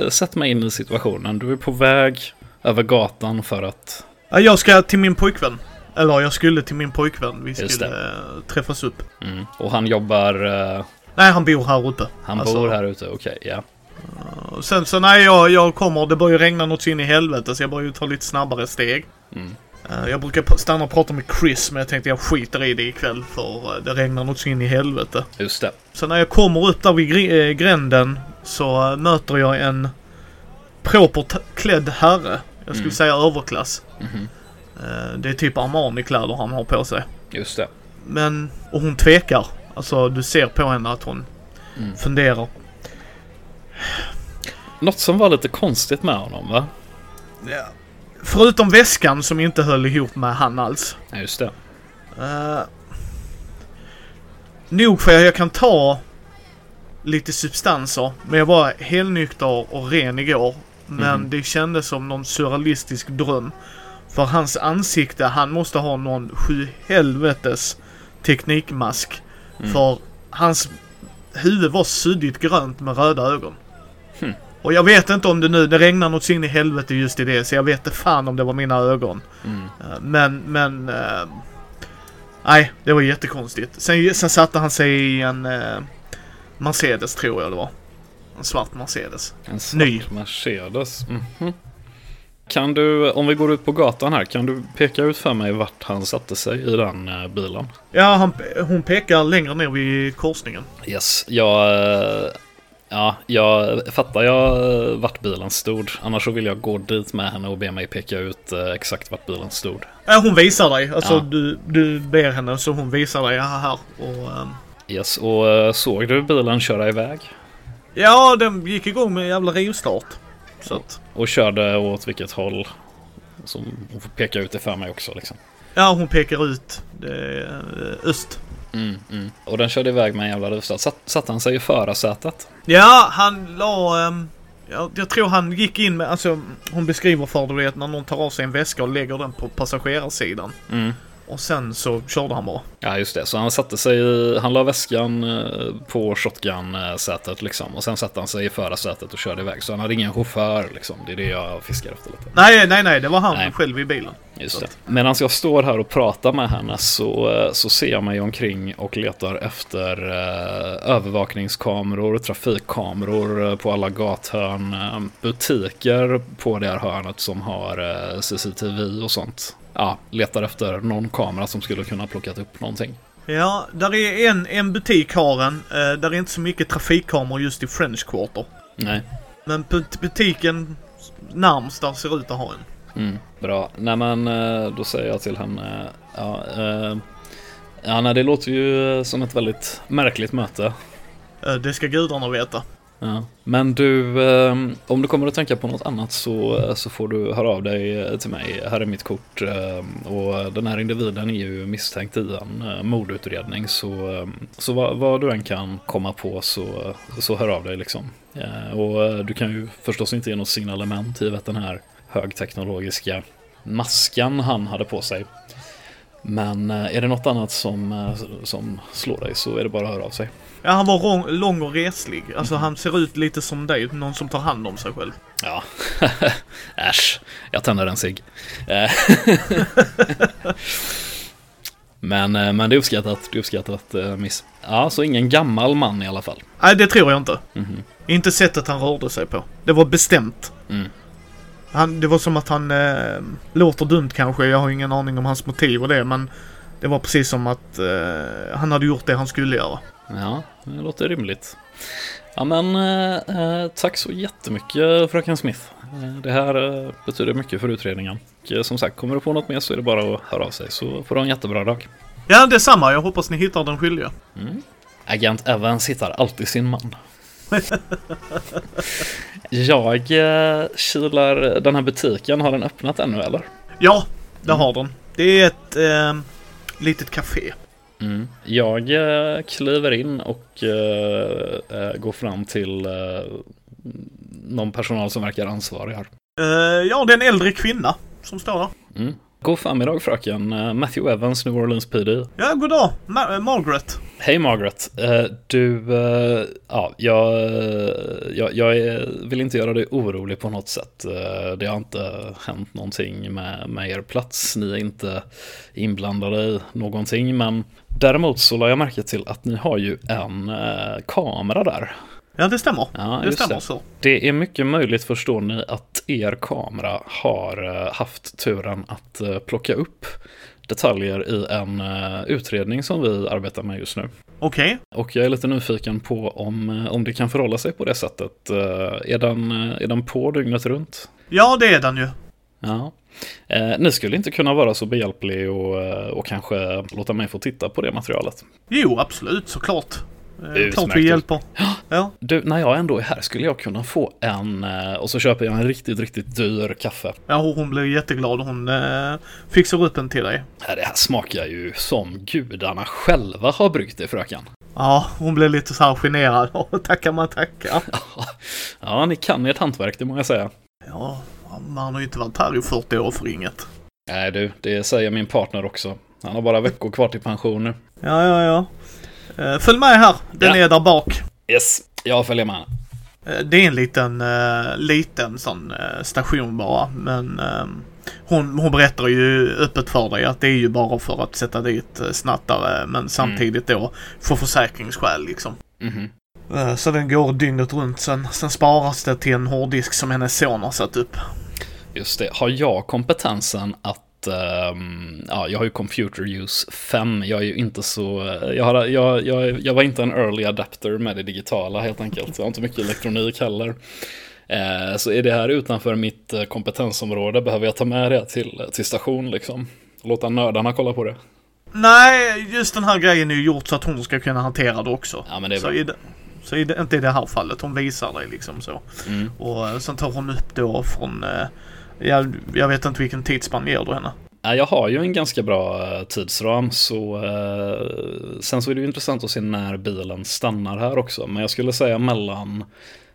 [SPEAKER 2] sätta mig in i situationen? Du är på väg över gatan för att...
[SPEAKER 1] Ja, Jag ska till min pojkvän. Eller jag skulle till min pojkvän. Vi skulle eh, träffas upp.
[SPEAKER 2] Mm. Och han jobbar... Eh,
[SPEAKER 1] Nej, han bor här uppe.
[SPEAKER 2] han
[SPEAKER 1] Alltså,
[SPEAKER 2] bor här ute, okej, ja.
[SPEAKER 1] Sen så när jag, jag kommer, det börjar regna något så in i helvete så jag börjar ju ta lite snabbare steg.
[SPEAKER 2] Mm.
[SPEAKER 1] Eh, Jag brukar stanna och prata med Chris men jag tänkte jag skiter i det ikväll för eh, det regnar något så in i helvete.
[SPEAKER 2] Just det.
[SPEAKER 1] Så när jag kommer upp där vid eh, gränden så möter jag en propert klädd herre. Jag skulle
[SPEAKER 2] Mm.
[SPEAKER 1] säga överklass.
[SPEAKER 2] Mhm.
[SPEAKER 1] Eh, Det är typ Armani-kläder han har på sig.
[SPEAKER 2] Just det.
[SPEAKER 1] Men, och hon tvekar. Alltså du ser på henne att hon
[SPEAKER 2] Mm.
[SPEAKER 1] funderar.
[SPEAKER 2] Något som var lite konstigt med honom, va?
[SPEAKER 1] Förutom väskan som inte höll ihop med han alls.
[SPEAKER 2] Ja, just det.
[SPEAKER 1] Uh, nog för att jag kan ta lite substanser. Men jag var helnykter och ren igår. Men
[SPEAKER 2] Mhm.
[SPEAKER 1] det kändes som någon surrealistisk dröm. För hans ansikte, han måste ha någon sju helvetes teknikmask.
[SPEAKER 2] Mm.
[SPEAKER 1] För hans huvud var suddigt grönt med röda ögon.
[SPEAKER 2] Hmm.
[SPEAKER 1] Och jag vet inte om det nu, det regnar något så in i helvete just i det. Så jag vet inte fan om det var mina ögon.
[SPEAKER 2] Mm.
[SPEAKER 1] Eh, Men, men... eh, nej, det var jättekonstigt. Sen, sen satte han sig i en eh, Mercedes tror jag det var. En svart Mercedes.
[SPEAKER 2] En svart
[SPEAKER 1] Ny.
[SPEAKER 2] Mercedes. Mhm. Kan du, om vi går ut på gatan här, kan du peka ut för mig vart han satte sig i den bilen?
[SPEAKER 1] Ja, han, hon pekar längre ner vid korsningen.
[SPEAKER 2] Yes, jag... Ja, jag fattar jag eh, vart bilen stod. Annars så vill jag gå dit med henne och be mig peka ut eh, exakt vart bilen stod.
[SPEAKER 1] Ja, hon visar dig. Alltså
[SPEAKER 2] Ja.
[SPEAKER 1] du, du ber henne så hon visar dig här. här. Och, ehm,
[SPEAKER 2] Yes, och eh, såg du bilen köra iväg?
[SPEAKER 1] ja, den gick igång med en jävla rivstart. Så att,
[SPEAKER 2] Och körde åt vilket håll? Som hon får peka ut det för mig också liksom.
[SPEAKER 1] ja, hon pekar ut öst.
[SPEAKER 2] Mm, mm. Och den körde iväg med en jävla rivstart. Satt, satt han sig i förarsätet?
[SPEAKER 1] Ja, han la... ehm, ja, jag tror han gick in med... Alltså, hon beskriver för du vet när någon tar av sig en väska och lägger den på passagerarsidan.
[SPEAKER 2] Mm.
[SPEAKER 1] Och sen så körde han bara.
[SPEAKER 2] Ja, just det. Så han satte sig i, han la väskan eh, på shotgun-sätet liksom. Och sen satte han sig i förarsätet och körde iväg. Så han hade ingen chaufför liksom. Det är det jag fiskar efter lite.
[SPEAKER 1] Nej, nej, nej. Det var han
[SPEAKER 2] Nej.
[SPEAKER 1] själv i bilen.
[SPEAKER 2] Just det. Medan jag står här och pratar med henne så, eh, så ser jag mig omkring och letar efter eh, övervakningskameror, trafikkameror eh, på alla gathörn, eh, butiker på det här hörnet som har eh, CCTV och sånt. Ja, letar efter någon kamera som skulle kunna plockat upp någonting.
[SPEAKER 1] Ja, där är en, en butik har en. Eh, där är inte så mycket trafikkameror just i French Quarter.
[SPEAKER 2] Nej.
[SPEAKER 1] Men but- butiken närmst där ser ut att ha en.
[SPEAKER 2] Mm, bra. Nej men eh, då säger jag till henne, ja, eh, ja nej, det låter ju som ett väldigt märkligt möte.
[SPEAKER 1] Eh, det ska gudarna veta.
[SPEAKER 2] Ja. Men du, eh, om du kommer att tänka på något annat så, eh, så får du höra av dig eh, till mig. Här är mitt kort. eh, Och den här individen är ju misstänkt i en eh, mordutredning. Så, ehm, så vad, vad du än kan komma på så, så hör av dig liksom. Eh, Och eh, du kan ju förstås inte ge något signalement givet den här högteknologiska maskan han hade på sig. Men är det något annat som, som slår dig så är det bara att höra av sig.
[SPEAKER 1] Ja, han var lång, lång och reslig. Alltså han ser ut lite som dig. Någon som tar hand om sig själv.
[SPEAKER 2] Ja, <laughs> äsch. Jag tänder en cigg. Eh, <laughs> men, eh, men det är uppskattat, det är uppskattat eh, miss. Ja, så ingen gammal man i alla fall.
[SPEAKER 1] Nej, det tror jag inte.
[SPEAKER 2] Mhm.
[SPEAKER 1] Inte sättet han rörde sig på. Det var bestämt.
[SPEAKER 2] Mm.
[SPEAKER 1] Han, det var som att han eh, låter dumt kanske. Jag har ingen aning om hans motiv och det. Men det var precis som att eh, han hade gjort det han skulle göra.
[SPEAKER 2] Ja, det låter rimligt. Ja, men eh, eh, tack så jättemycket fröken Smith. Eh, det här eh, betyder mycket för utredningen. Och, som sagt, kommer du på något mer så är det bara att höra av sig. Så får du en jättebra dag.
[SPEAKER 1] Ja, detsamma. Jag hoppas ni hittar den skyldiga.
[SPEAKER 2] Mm. Agent Evans hittar alltid sin man. <laughs> Jag eh, kilar den här butiken, har den öppnat ännu eller?
[SPEAKER 1] Ja, det har den. Det är ett eh, litet café.
[SPEAKER 2] Mm. Jag eh, kliver in och eh, eh, går fram till eh, någon personal som verkar ansvarig här.
[SPEAKER 1] Eh, ja, det är en äldre kvinna som står där.
[SPEAKER 2] Mm. God förmiddag fröken. Eh, Matthew Evans, New Orleans PD.
[SPEAKER 1] Ja, god dag. Ma- eh, Margaret.
[SPEAKER 2] Hej Margaret. Eh, Du, ja, jag, jag, jag vill inte göra dig orolig på något sätt. Det har inte hänt någonting med, med er plats. Ni är inte inblandade i någonting. Men däremot så la jag märke till att ni har ju en eh, kamera där.
[SPEAKER 1] Ja, det stämmer.
[SPEAKER 2] Ja,
[SPEAKER 1] det stämmer
[SPEAKER 2] det.
[SPEAKER 1] så.
[SPEAKER 2] Det är mycket möjligt, förstår ni, att er kamera har eh, haft turen att eh, plocka upp detaljer i en eh, utredning som vi arbetar med just nu.
[SPEAKER 1] Okej.
[SPEAKER 2] Och jag är lite nyfiken på om, om det kan förhålla sig på det sättet. Är den, är den på dygnet runt?
[SPEAKER 1] Ja, det är den ju.
[SPEAKER 2] Ja. Eh, ni skulle inte kunna vara så behjälplig och, och kanske låta mig få titta på det materialet.
[SPEAKER 1] Jo, absolut, såklart. Eh,
[SPEAKER 2] Utmärkt.
[SPEAKER 1] klart vi hjälper. Ja.
[SPEAKER 2] Du, när jag ändå är här skulle jag kunna få en, eh, och så köper jag en riktigt, riktigt dyr kaffe.
[SPEAKER 1] ja, hon blev jätteglad. Hon eh, fixar upp en till dig.
[SPEAKER 2] Det här smakar ju som gudarna själva har bryggt det, fröken.
[SPEAKER 1] Ja, hon blev lite så här generad. <laughs> Tackar man tackar. <laughs>
[SPEAKER 2] Ja, ni kan ert hantverk, det må jag säga.
[SPEAKER 1] Ja, man har ju inte varit här i 40 år för inget.
[SPEAKER 2] Nej du, det säger min partner också. Han har bara veckor kvar till pension nu.
[SPEAKER 1] Ja, ja, ja. Eh, följ med här. Den
[SPEAKER 2] Ja.
[SPEAKER 1] är där bak.
[SPEAKER 2] Yes, jag följer med.
[SPEAKER 1] Eh, Det är en liten, eh, liten sån station bara. Men ehm, hon, hon berättar ju öppet för dig att det är ju bara för att sätta dit snattare. Men samtidigt då för försäkringsskäl liksom.
[SPEAKER 2] Mhm.
[SPEAKER 1] Eh, Så den går dygnet runt. Sen, sen sparas det till en hårddisk som hennes son har satt upp.
[SPEAKER 2] Just det, har jag kompetensen att ehm, ja, jag har ju computer use 5. Jag är ju inte så... Jag, har, jag, jag, jag var inte en early adapter med det digitala helt enkelt. Jag har inte mycket elektronik heller. Eh, så är det här utanför mitt eh, kompetensområde behöver jag ta med det till, till station liksom. Låta nördarna kolla på det.
[SPEAKER 1] Nej, just den här grejen är ju gjort så att hon ska kunna hantera det också.
[SPEAKER 2] Ja, men det är
[SPEAKER 1] så
[SPEAKER 2] bra.
[SPEAKER 1] i det, så i det, inte i det här fallet. Hon visar dig liksom så.
[SPEAKER 2] Mm.
[SPEAKER 1] Och eh, sen tar hon upp då från... Eh, jag, jag vet inte vilken tidsspann ger du henne.
[SPEAKER 2] Ja, Jag har ju en ganska bra eh, tidsram så eh, sen så är det ju intressant att se när bilen stannar här också. Men jag skulle säga mellan,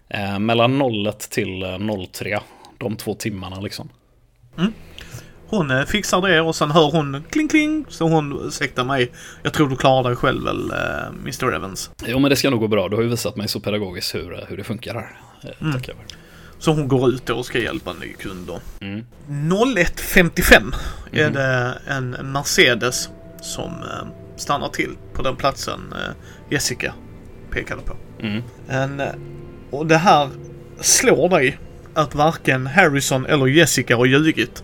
[SPEAKER 2] eh, mellan 01 till eh, 03. De två timmarna liksom.
[SPEAKER 1] Hon eh, fixar det och sen hör hon kling kling. Så hon, ursäkta mig, jag tror du klarar dig själv väl, eh, Mr Evans.
[SPEAKER 2] Jo men det ska nog gå bra. Du har ju visat mig så pedagogiskt hur, eh, hur det funkar här. Eh, Tackar.
[SPEAKER 1] Så hon går ut och ska hjälpa en ny kund då.
[SPEAKER 2] Mm.
[SPEAKER 1] 01.55 är
[SPEAKER 2] Mhm.
[SPEAKER 1] det en Mercedes som eh, stannar till på den platsen eh, Jessica pekade på.
[SPEAKER 2] Mm.
[SPEAKER 1] En, eh, och det här slår dig att varken Harrison eller Jessica har ljugit.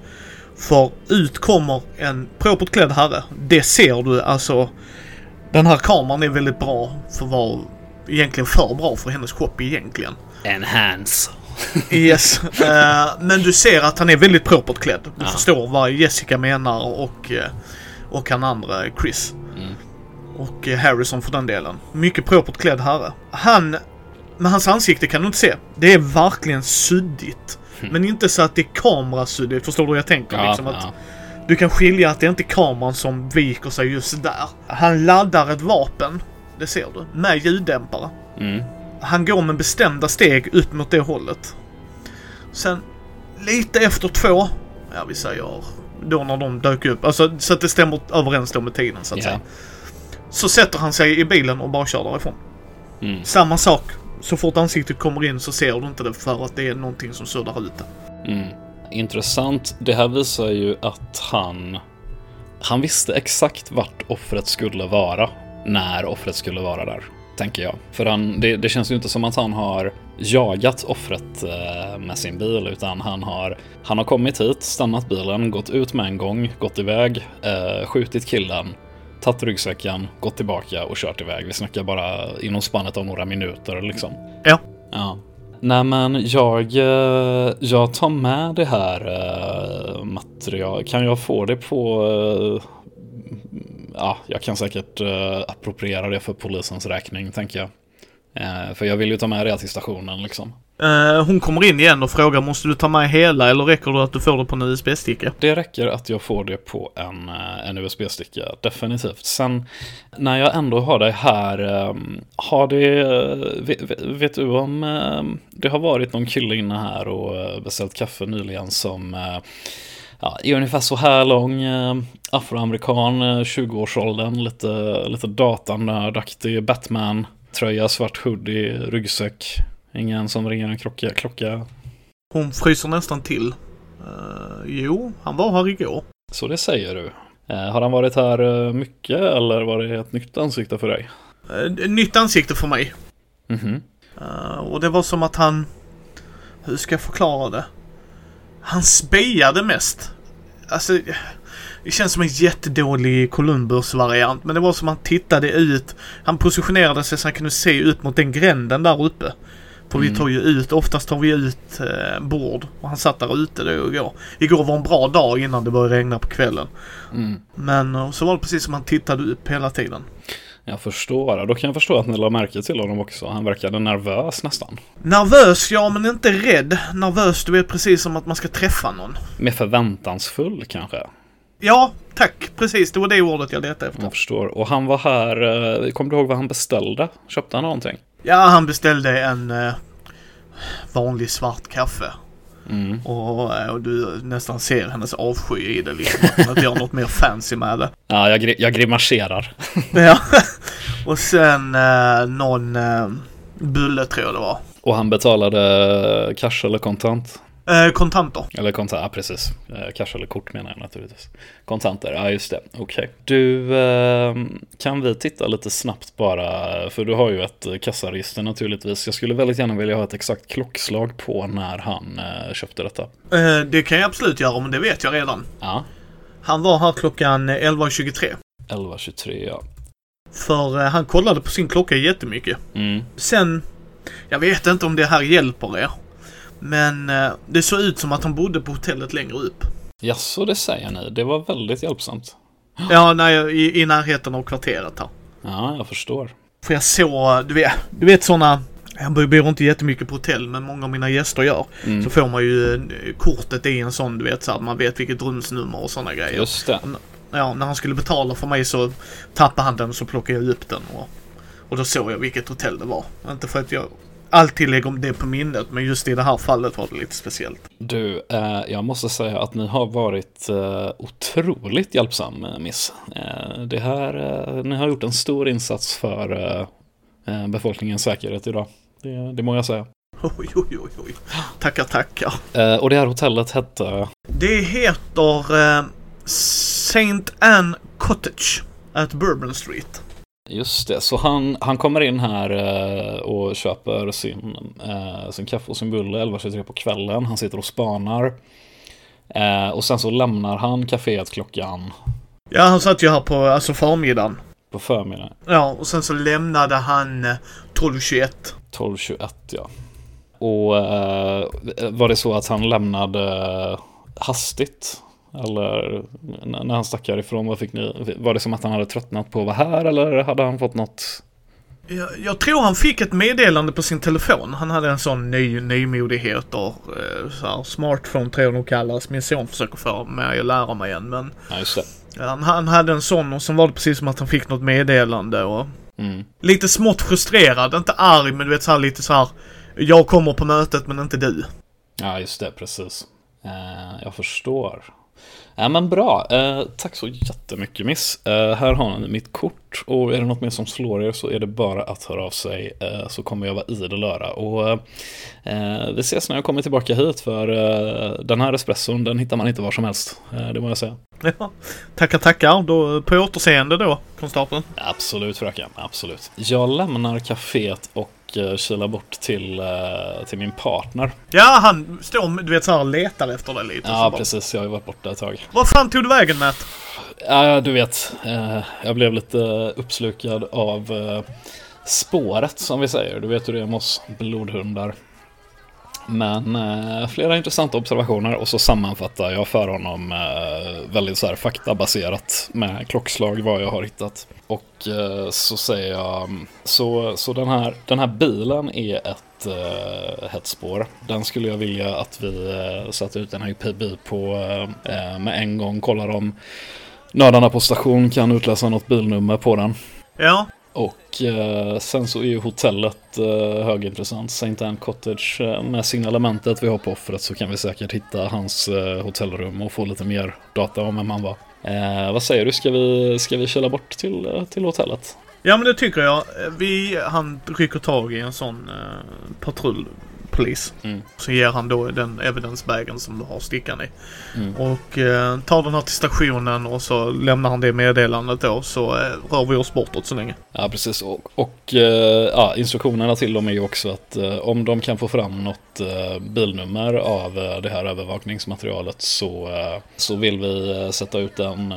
[SPEAKER 1] För ut kommer en propert klädd herre. Det ser du alltså. Den här kameran är väldigt bra för att vara egentligen för bra för hennes shop egentligen.
[SPEAKER 2] Enhance.
[SPEAKER 1] Yes. eh, men du ser att han är väldigt propert klädd. Du
[SPEAKER 2] Ja.
[SPEAKER 1] förstår vad Jessica menar och, eh, och han andra Chris.
[SPEAKER 2] Mm.
[SPEAKER 1] Och eh, Harrison för den delen. Mycket propert klädd herre. Han, med hans ansikte kan du inte se. Det är verkligen suddigt. Men inte så att det är kamerasuddigt, förstår du hur jag tänker?
[SPEAKER 2] Ja,
[SPEAKER 1] liksom att
[SPEAKER 2] ja.
[SPEAKER 1] Du kan skilja att det inte är kameran som viker sig just där. Han laddar ett vapen, det ser du, med ljuddämpare.
[SPEAKER 2] Mm.
[SPEAKER 1] Han går med bestämda steg upp mot det hållet. Sen lite efter två, ja vi säger då när de dök upp, alltså så att det stämmer överens då med tiden så att
[SPEAKER 2] Ja.
[SPEAKER 1] säga. Så sätter han sig i bilen och bara kör därifrån.
[SPEAKER 2] Mm.
[SPEAKER 1] Samma sak. Så fort ansiktet kommer in så ser du inte det för att det är någonting som suddar ut det.
[SPEAKER 2] Mm. Intressant. Det här visar ju att han... Han visste exakt vart offret skulle vara när offret skulle vara där, tänker jag. För han, det, det känns ju inte som att han har jagat offret eh, med sin bil, utan han har, han har kommit hit, stannat bilen, gått ut med en gång, gått iväg, eh, skjutit killen, tagit ryggsäcken, gått tillbaka och kört iväg. Vi snackar bara inom spannet av några minuter liksom.
[SPEAKER 1] Ja.
[SPEAKER 2] Ja. Nej men jag, eh, jag tar med det här eh, material. Kan jag få det på, ja, jag kan säkert uh, appropriera det för polisens räkning, tänker jag. Uh, för jag vill ju ta med det till stationen liksom.
[SPEAKER 1] Uh, hon kommer in igen och frågar måste du ta med hela eller räcker det att du får det på en USB-sticka?
[SPEAKER 2] Det räcker att jag får det på en, en USB-sticka, definitivt. Sen när jag ändå har dig här, um, har det, vet, vet, du om um, det har varit någon kille inne här och beställt kaffe nyligen som ja, är ungefär så här lång, eh, afroamerikan, eh, 20-årsåldern, lite, lite datanördaktig Batman-tröja, svart hoodie, ryggsäck. Ingen som ringer en klocka. klocka.
[SPEAKER 1] Hon fryser nästan till. Uh, jo, han var här igår.
[SPEAKER 2] Så det säger du. Uh, har han varit här uh, mycket eller var det ett nytt ansikte för dig?
[SPEAKER 1] Nytt ansikte för mig.
[SPEAKER 2] Mm -hmm.
[SPEAKER 1] och det var som att han... Hur ska jag förklara det? Han spejade mest. Alltså, det känns som en jättedålig Columbus-variant. Men det var som att han tittade ut. Han positionerade sig så han kunde se ut mot den gränden där uppe. För mm. vi tar ju ut, oftast tar vi ut eh, bord. Och han satt där ute då igår. Igår var en bra dag innan det började regna på kvällen.
[SPEAKER 2] Mm.
[SPEAKER 1] Men så var det precis som han tittade upp hela tiden.
[SPEAKER 2] Jag förstår. Då kan jag förstå att ni la märke till honom också. Han verkade nervös nästan.
[SPEAKER 1] Nervös, ja, men inte rädd. Nervös, du vet precis som att man ska träffa någon.
[SPEAKER 2] Mer förväntansfull kanske?
[SPEAKER 1] Ja, tack. Precis, det var det ordet jag letade efter.
[SPEAKER 2] Jag förstår. Och han var här, eh, kommer du ihåg vad han beställde? Köpte han någonting?
[SPEAKER 1] Ja, han beställde en eh, vanlig svart kaffe.
[SPEAKER 2] Mm.
[SPEAKER 1] Och, eh, och, du nästan ser hennes avsky i det liksom. Att göra något mer fancy med det. <laughs>
[SPEAKER 2] Ja, jag, gri jag grimaserar. <laughs>
[SPEAKER 1] ja. Och sen eh, någon eh, bulle tror jag det var.
[SPEAKER 2] Och han betalade cash eller kontant?
[SPEAKER 1] Eh, kontanter.
[SPEAKER 2] Eller kontanter, ja precis. Eh, cash eller kort menar jag naturligtvis. Kontanter, ja just det. Okej. Okay. Du, eh, kan vi titta lite snabbt bara, för du har ju ett kassaregister naturligtvis. Jag skulle väldigt gärna vilja ha ett exakt klockslag på när han eh, köpte detta.
[SPEAKER 1] Eh, det kan jag absolut göra, men det vet jag redan.
[SPEAKER 2] Ja.
[SPEAKER 1] Han var här klockan 11.23.
[SPEAKER 2] 11.23, ja.
[SPEAKER 1] För eh, han kollade på sin klocka jättemycket.
[SPEAKER 2] Mm.
[SPEAKER 1] Sen, jag vet inte om det här hjälper er. Men eh, det såg ut som att han bodde på hotellet längre upp.
[SPEAKER 2] Ja, så det säger ni. Det var väldigt hjälpsamt.
[SPEAKER 1] Ja, nej, i, i närheten av kvarteret här.
[SPEAKER 2] Ja, jag förstår.
[SPEAKER 1] För jag såg, du vet, du vet sådana jag bor inte jättemycket på hotell, men många av mina gäster gör. Mm. Så får man ju eh, kortet i en sån, du vet, så att man vet vilket rumsnummer och sådana grejer.
[SPEAKER 2] Just det.
[SPEAKER 1] Ja, när han skulle betala för mig så tappade han den och så plockade jag upp den. Och, och då såg jag vilket hotell det var. Inte för att jag alltid lägger det på minnet, men just i det här fallet var det lite speciellt.
[SPEAKER 2] Du, eh, jag måste säga att ni har varit eh, otroligt hjälpsam, eh, Miss. Eh, det här, eh, ni har gjort en stor insats för eh, befolkningens säkerhet idag. Det, det må jag säga.
[SPEAKER 1] Oj, oj, oj, oj. Tackar, tackar.
[SPEAKER 2] och det här hotellet hette?
[SPEAKER 1] Det heter Saint Anne Cottage at Bourbon Street.
[SPEAKER 2] Just det, så han, han kommer in här eh, och köper sin, eh, sin kaffe och sin bulle 11.23 på kvällen. Han sitter och spanar. Eh, och sen så lämnar han kaféet klockan...
[SPEAKER 1] Ja, han satt ju här på alltså förmiddagen.
[SPEAKER 2] På förmiddagen?
[SPEAKER 1] Ja, och sen så lämnade han 12.21. Eh,
[SPEAKER 2] 12.21, ja. Och var det så att han lämnade hastigt? Eller när han stack härifrån, vad fick ni? Var det som att han hade tröttnat på att vara här eller hade han fått något?
[SPEAKER 1] Jag, jag tror han fick ett meddelande på sin telefon. Han hade en sån ny nymodigheter. Eh, så här, smartphone tror jag nog kallas. Min son försöker få mig att lära mig igen men...
[SPEAKER 2] Ja, just det.
[SPEAKER 1] Han, han hade en sån och sen var det precis som att han fick något meddelande och...
[SPEAKER 2] Mm.
[SPEAKER 1] Lite smått frustrerad, inte arg men du vet så här, lite så här. Jag kommer på mötet men inte du.
[SPEAKER 2] Ja, just det, precis. Uh, jag förstår. Ja men bra, eh, tack så jättemycket Miss. Eh, här har ni mitt kort och är det något mer som slår er så är det bara att höra av sig eh, så kommer jag vara idel öra. Och eh, vi ses när jag kommer tillbaka hit för eh, den här espresson den hittar man inte var som helst. Eh, det må jag säga.
[SPEAKER 1] Ja, tackar tackar, då, på återseende då, konstapeln.
[SPEAKER 2] Absolut fröken, absolut. Jag lämnar kaféet och och kila bort till, eh, till min partner.
[SPEAKER 1] Ja, han står du vet så här letar efter dig lite.
[SPEAKER 2] Ja, precis. Jag har ju varit borta ett tag.
[SPEAKER 1] Var fan tog du vägen Matt?
[SPEAKER 2] Ja, du vet. Eh, jag blev lite uppslukad av eh, spåret som vi säger. Du vet hur det är med oss blodhundar. Men eh, flera intressanta observationer och så sammanfattar jag för honom eh, väldigt så här faktabaserat med klockslag vad jag har hittat. Och eh, så säger jag, mm, så, så den, här, den här bilen är ett eh, hett spår. Den skulle jag vilja att vi eh, satte ut en IPB på eh, eh, med en gång. Kollar om nördarna på station kan utläsa något bilnummer på den.
[SPEAKER 1] Ja,
[SPEAKER 2] och eh, sen så är ju hotellet eh, högintressant. St. Anne Cottage eh, med signalementet vi har på offret så kan vi säkert hitta hans eh, hotellrum och få lite mer data om vem han var. Eh, vad säger du, ska vi, ska vi köra bort till, eh, till hotellet?
[SPEAKER 1] ja men det tycker jag. Eh, vi, han rycker tag i en sån eh, patrullpolis.
[SPEAKER 2] Mm.
[SPEAKER 1] Så ger han då den evidence-bagen som du har stickan i.
[SPEAKER 2] Mm.
[SPEAKER 1] Och eh, tar den här till stationen och så lämnar han det meddelandet då så eh, rör vi oss bortåt så länge.
[SPEAKER 2] Ja, precis. Och, och eh, ja, instruktionerna till dem är ju också att eh, om de kan få fram något eh, bilnummer av eh, det här övervakningsmaterialet så, så vill vi sätta ut en,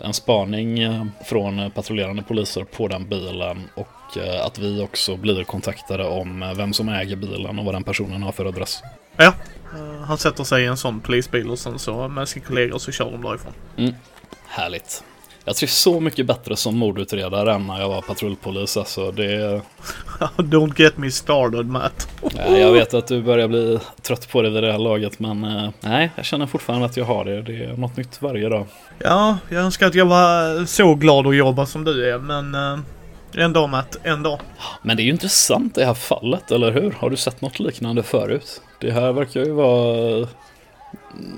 [SPEAKER 2] en spaning från patrullerande poliser på den bilen och eh, att vi också blir kontaktade om eh, vem som äger bilen och vad den personen har för adress.
[SPEAKER 1] Ja. Eh, han sätter sig i en sån polisbil och sen så med sin kollega så kör de därifrån.
[SPEAKER 2] Härligt. Jag trivs så mycket bättre som mordutredare än när jag var patrullpolis. Alltså det, <laughs>
[SPEAKER 1] Don't get me started Matt.
[SPEAKER 2] Ja, jag vet att du börjar bli trött på det vid det här laget men nej, jag känner fortfarande att jag har det. Det är något nytt varje dag.
[SPEAKER 1] Ja, jag önskar att jag var så glad att jobba som du är men en dag Matt, en dag.
[SPEAKER 2] Men det är ju intressant det här fallet, eller hur? Har du sett något liknande förut? Det här verkar ju vara mm,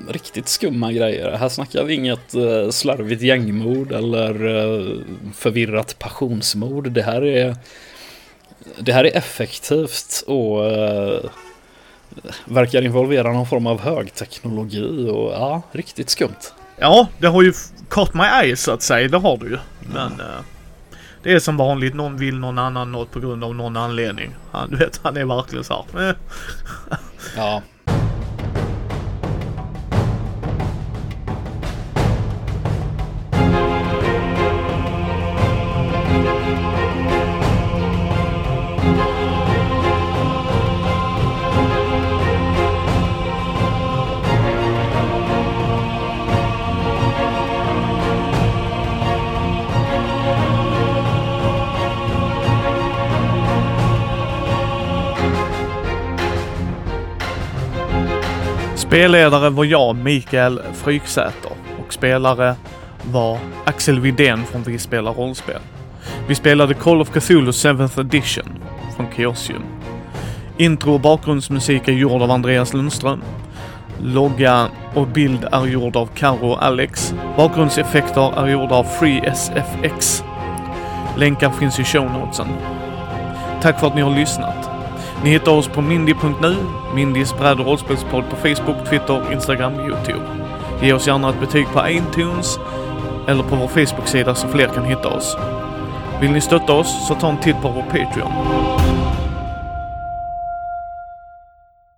[SPEAKER 2] riktigt skumma grejer. Här snackar vi inget eh, slarvigt gängmord eller eh, förvirrat passionsmord. Det här är det här är effektivt och eh, verkar involvera någon form av högteknologi och ja, riktigt skumt.
[SPEAKER 1] Ja, det har ju caught my eyes så att säga, det har du ju. Men eh, det är som vanligt, någon vill någon annan något på grund av någon anledning. Han, du vet, han är verkligen så här. Eh.
[SPEAKER 2] Ja.
[SPEAKER 1] Spelledare var jag, Mikael Fryksäter. Och spelare var Axel Widén från Vi spelar rollspel. Vi spelade Call of Cthulhu 7th edition från Kiosium. Intro och bakgrundsmusik är gjord av Andreas Lundström. Logga och bild är gjord av Karo och Alex. Bakgrundseffekter är gjorda av FreeSFX. Länkar finns i show notesen. Tack för att ni har lyssnat. Ni hittar oss på mindy.nu, Mindys bräd och rollspelspodd på Facebook, Twitter, Instagram och Youtube. Ge oss gärna ett betyg på iTunes eller på vår Facebook-sida så fler kan hitta oss. Vill ni stötta oss så ta en titt på vår Patreon.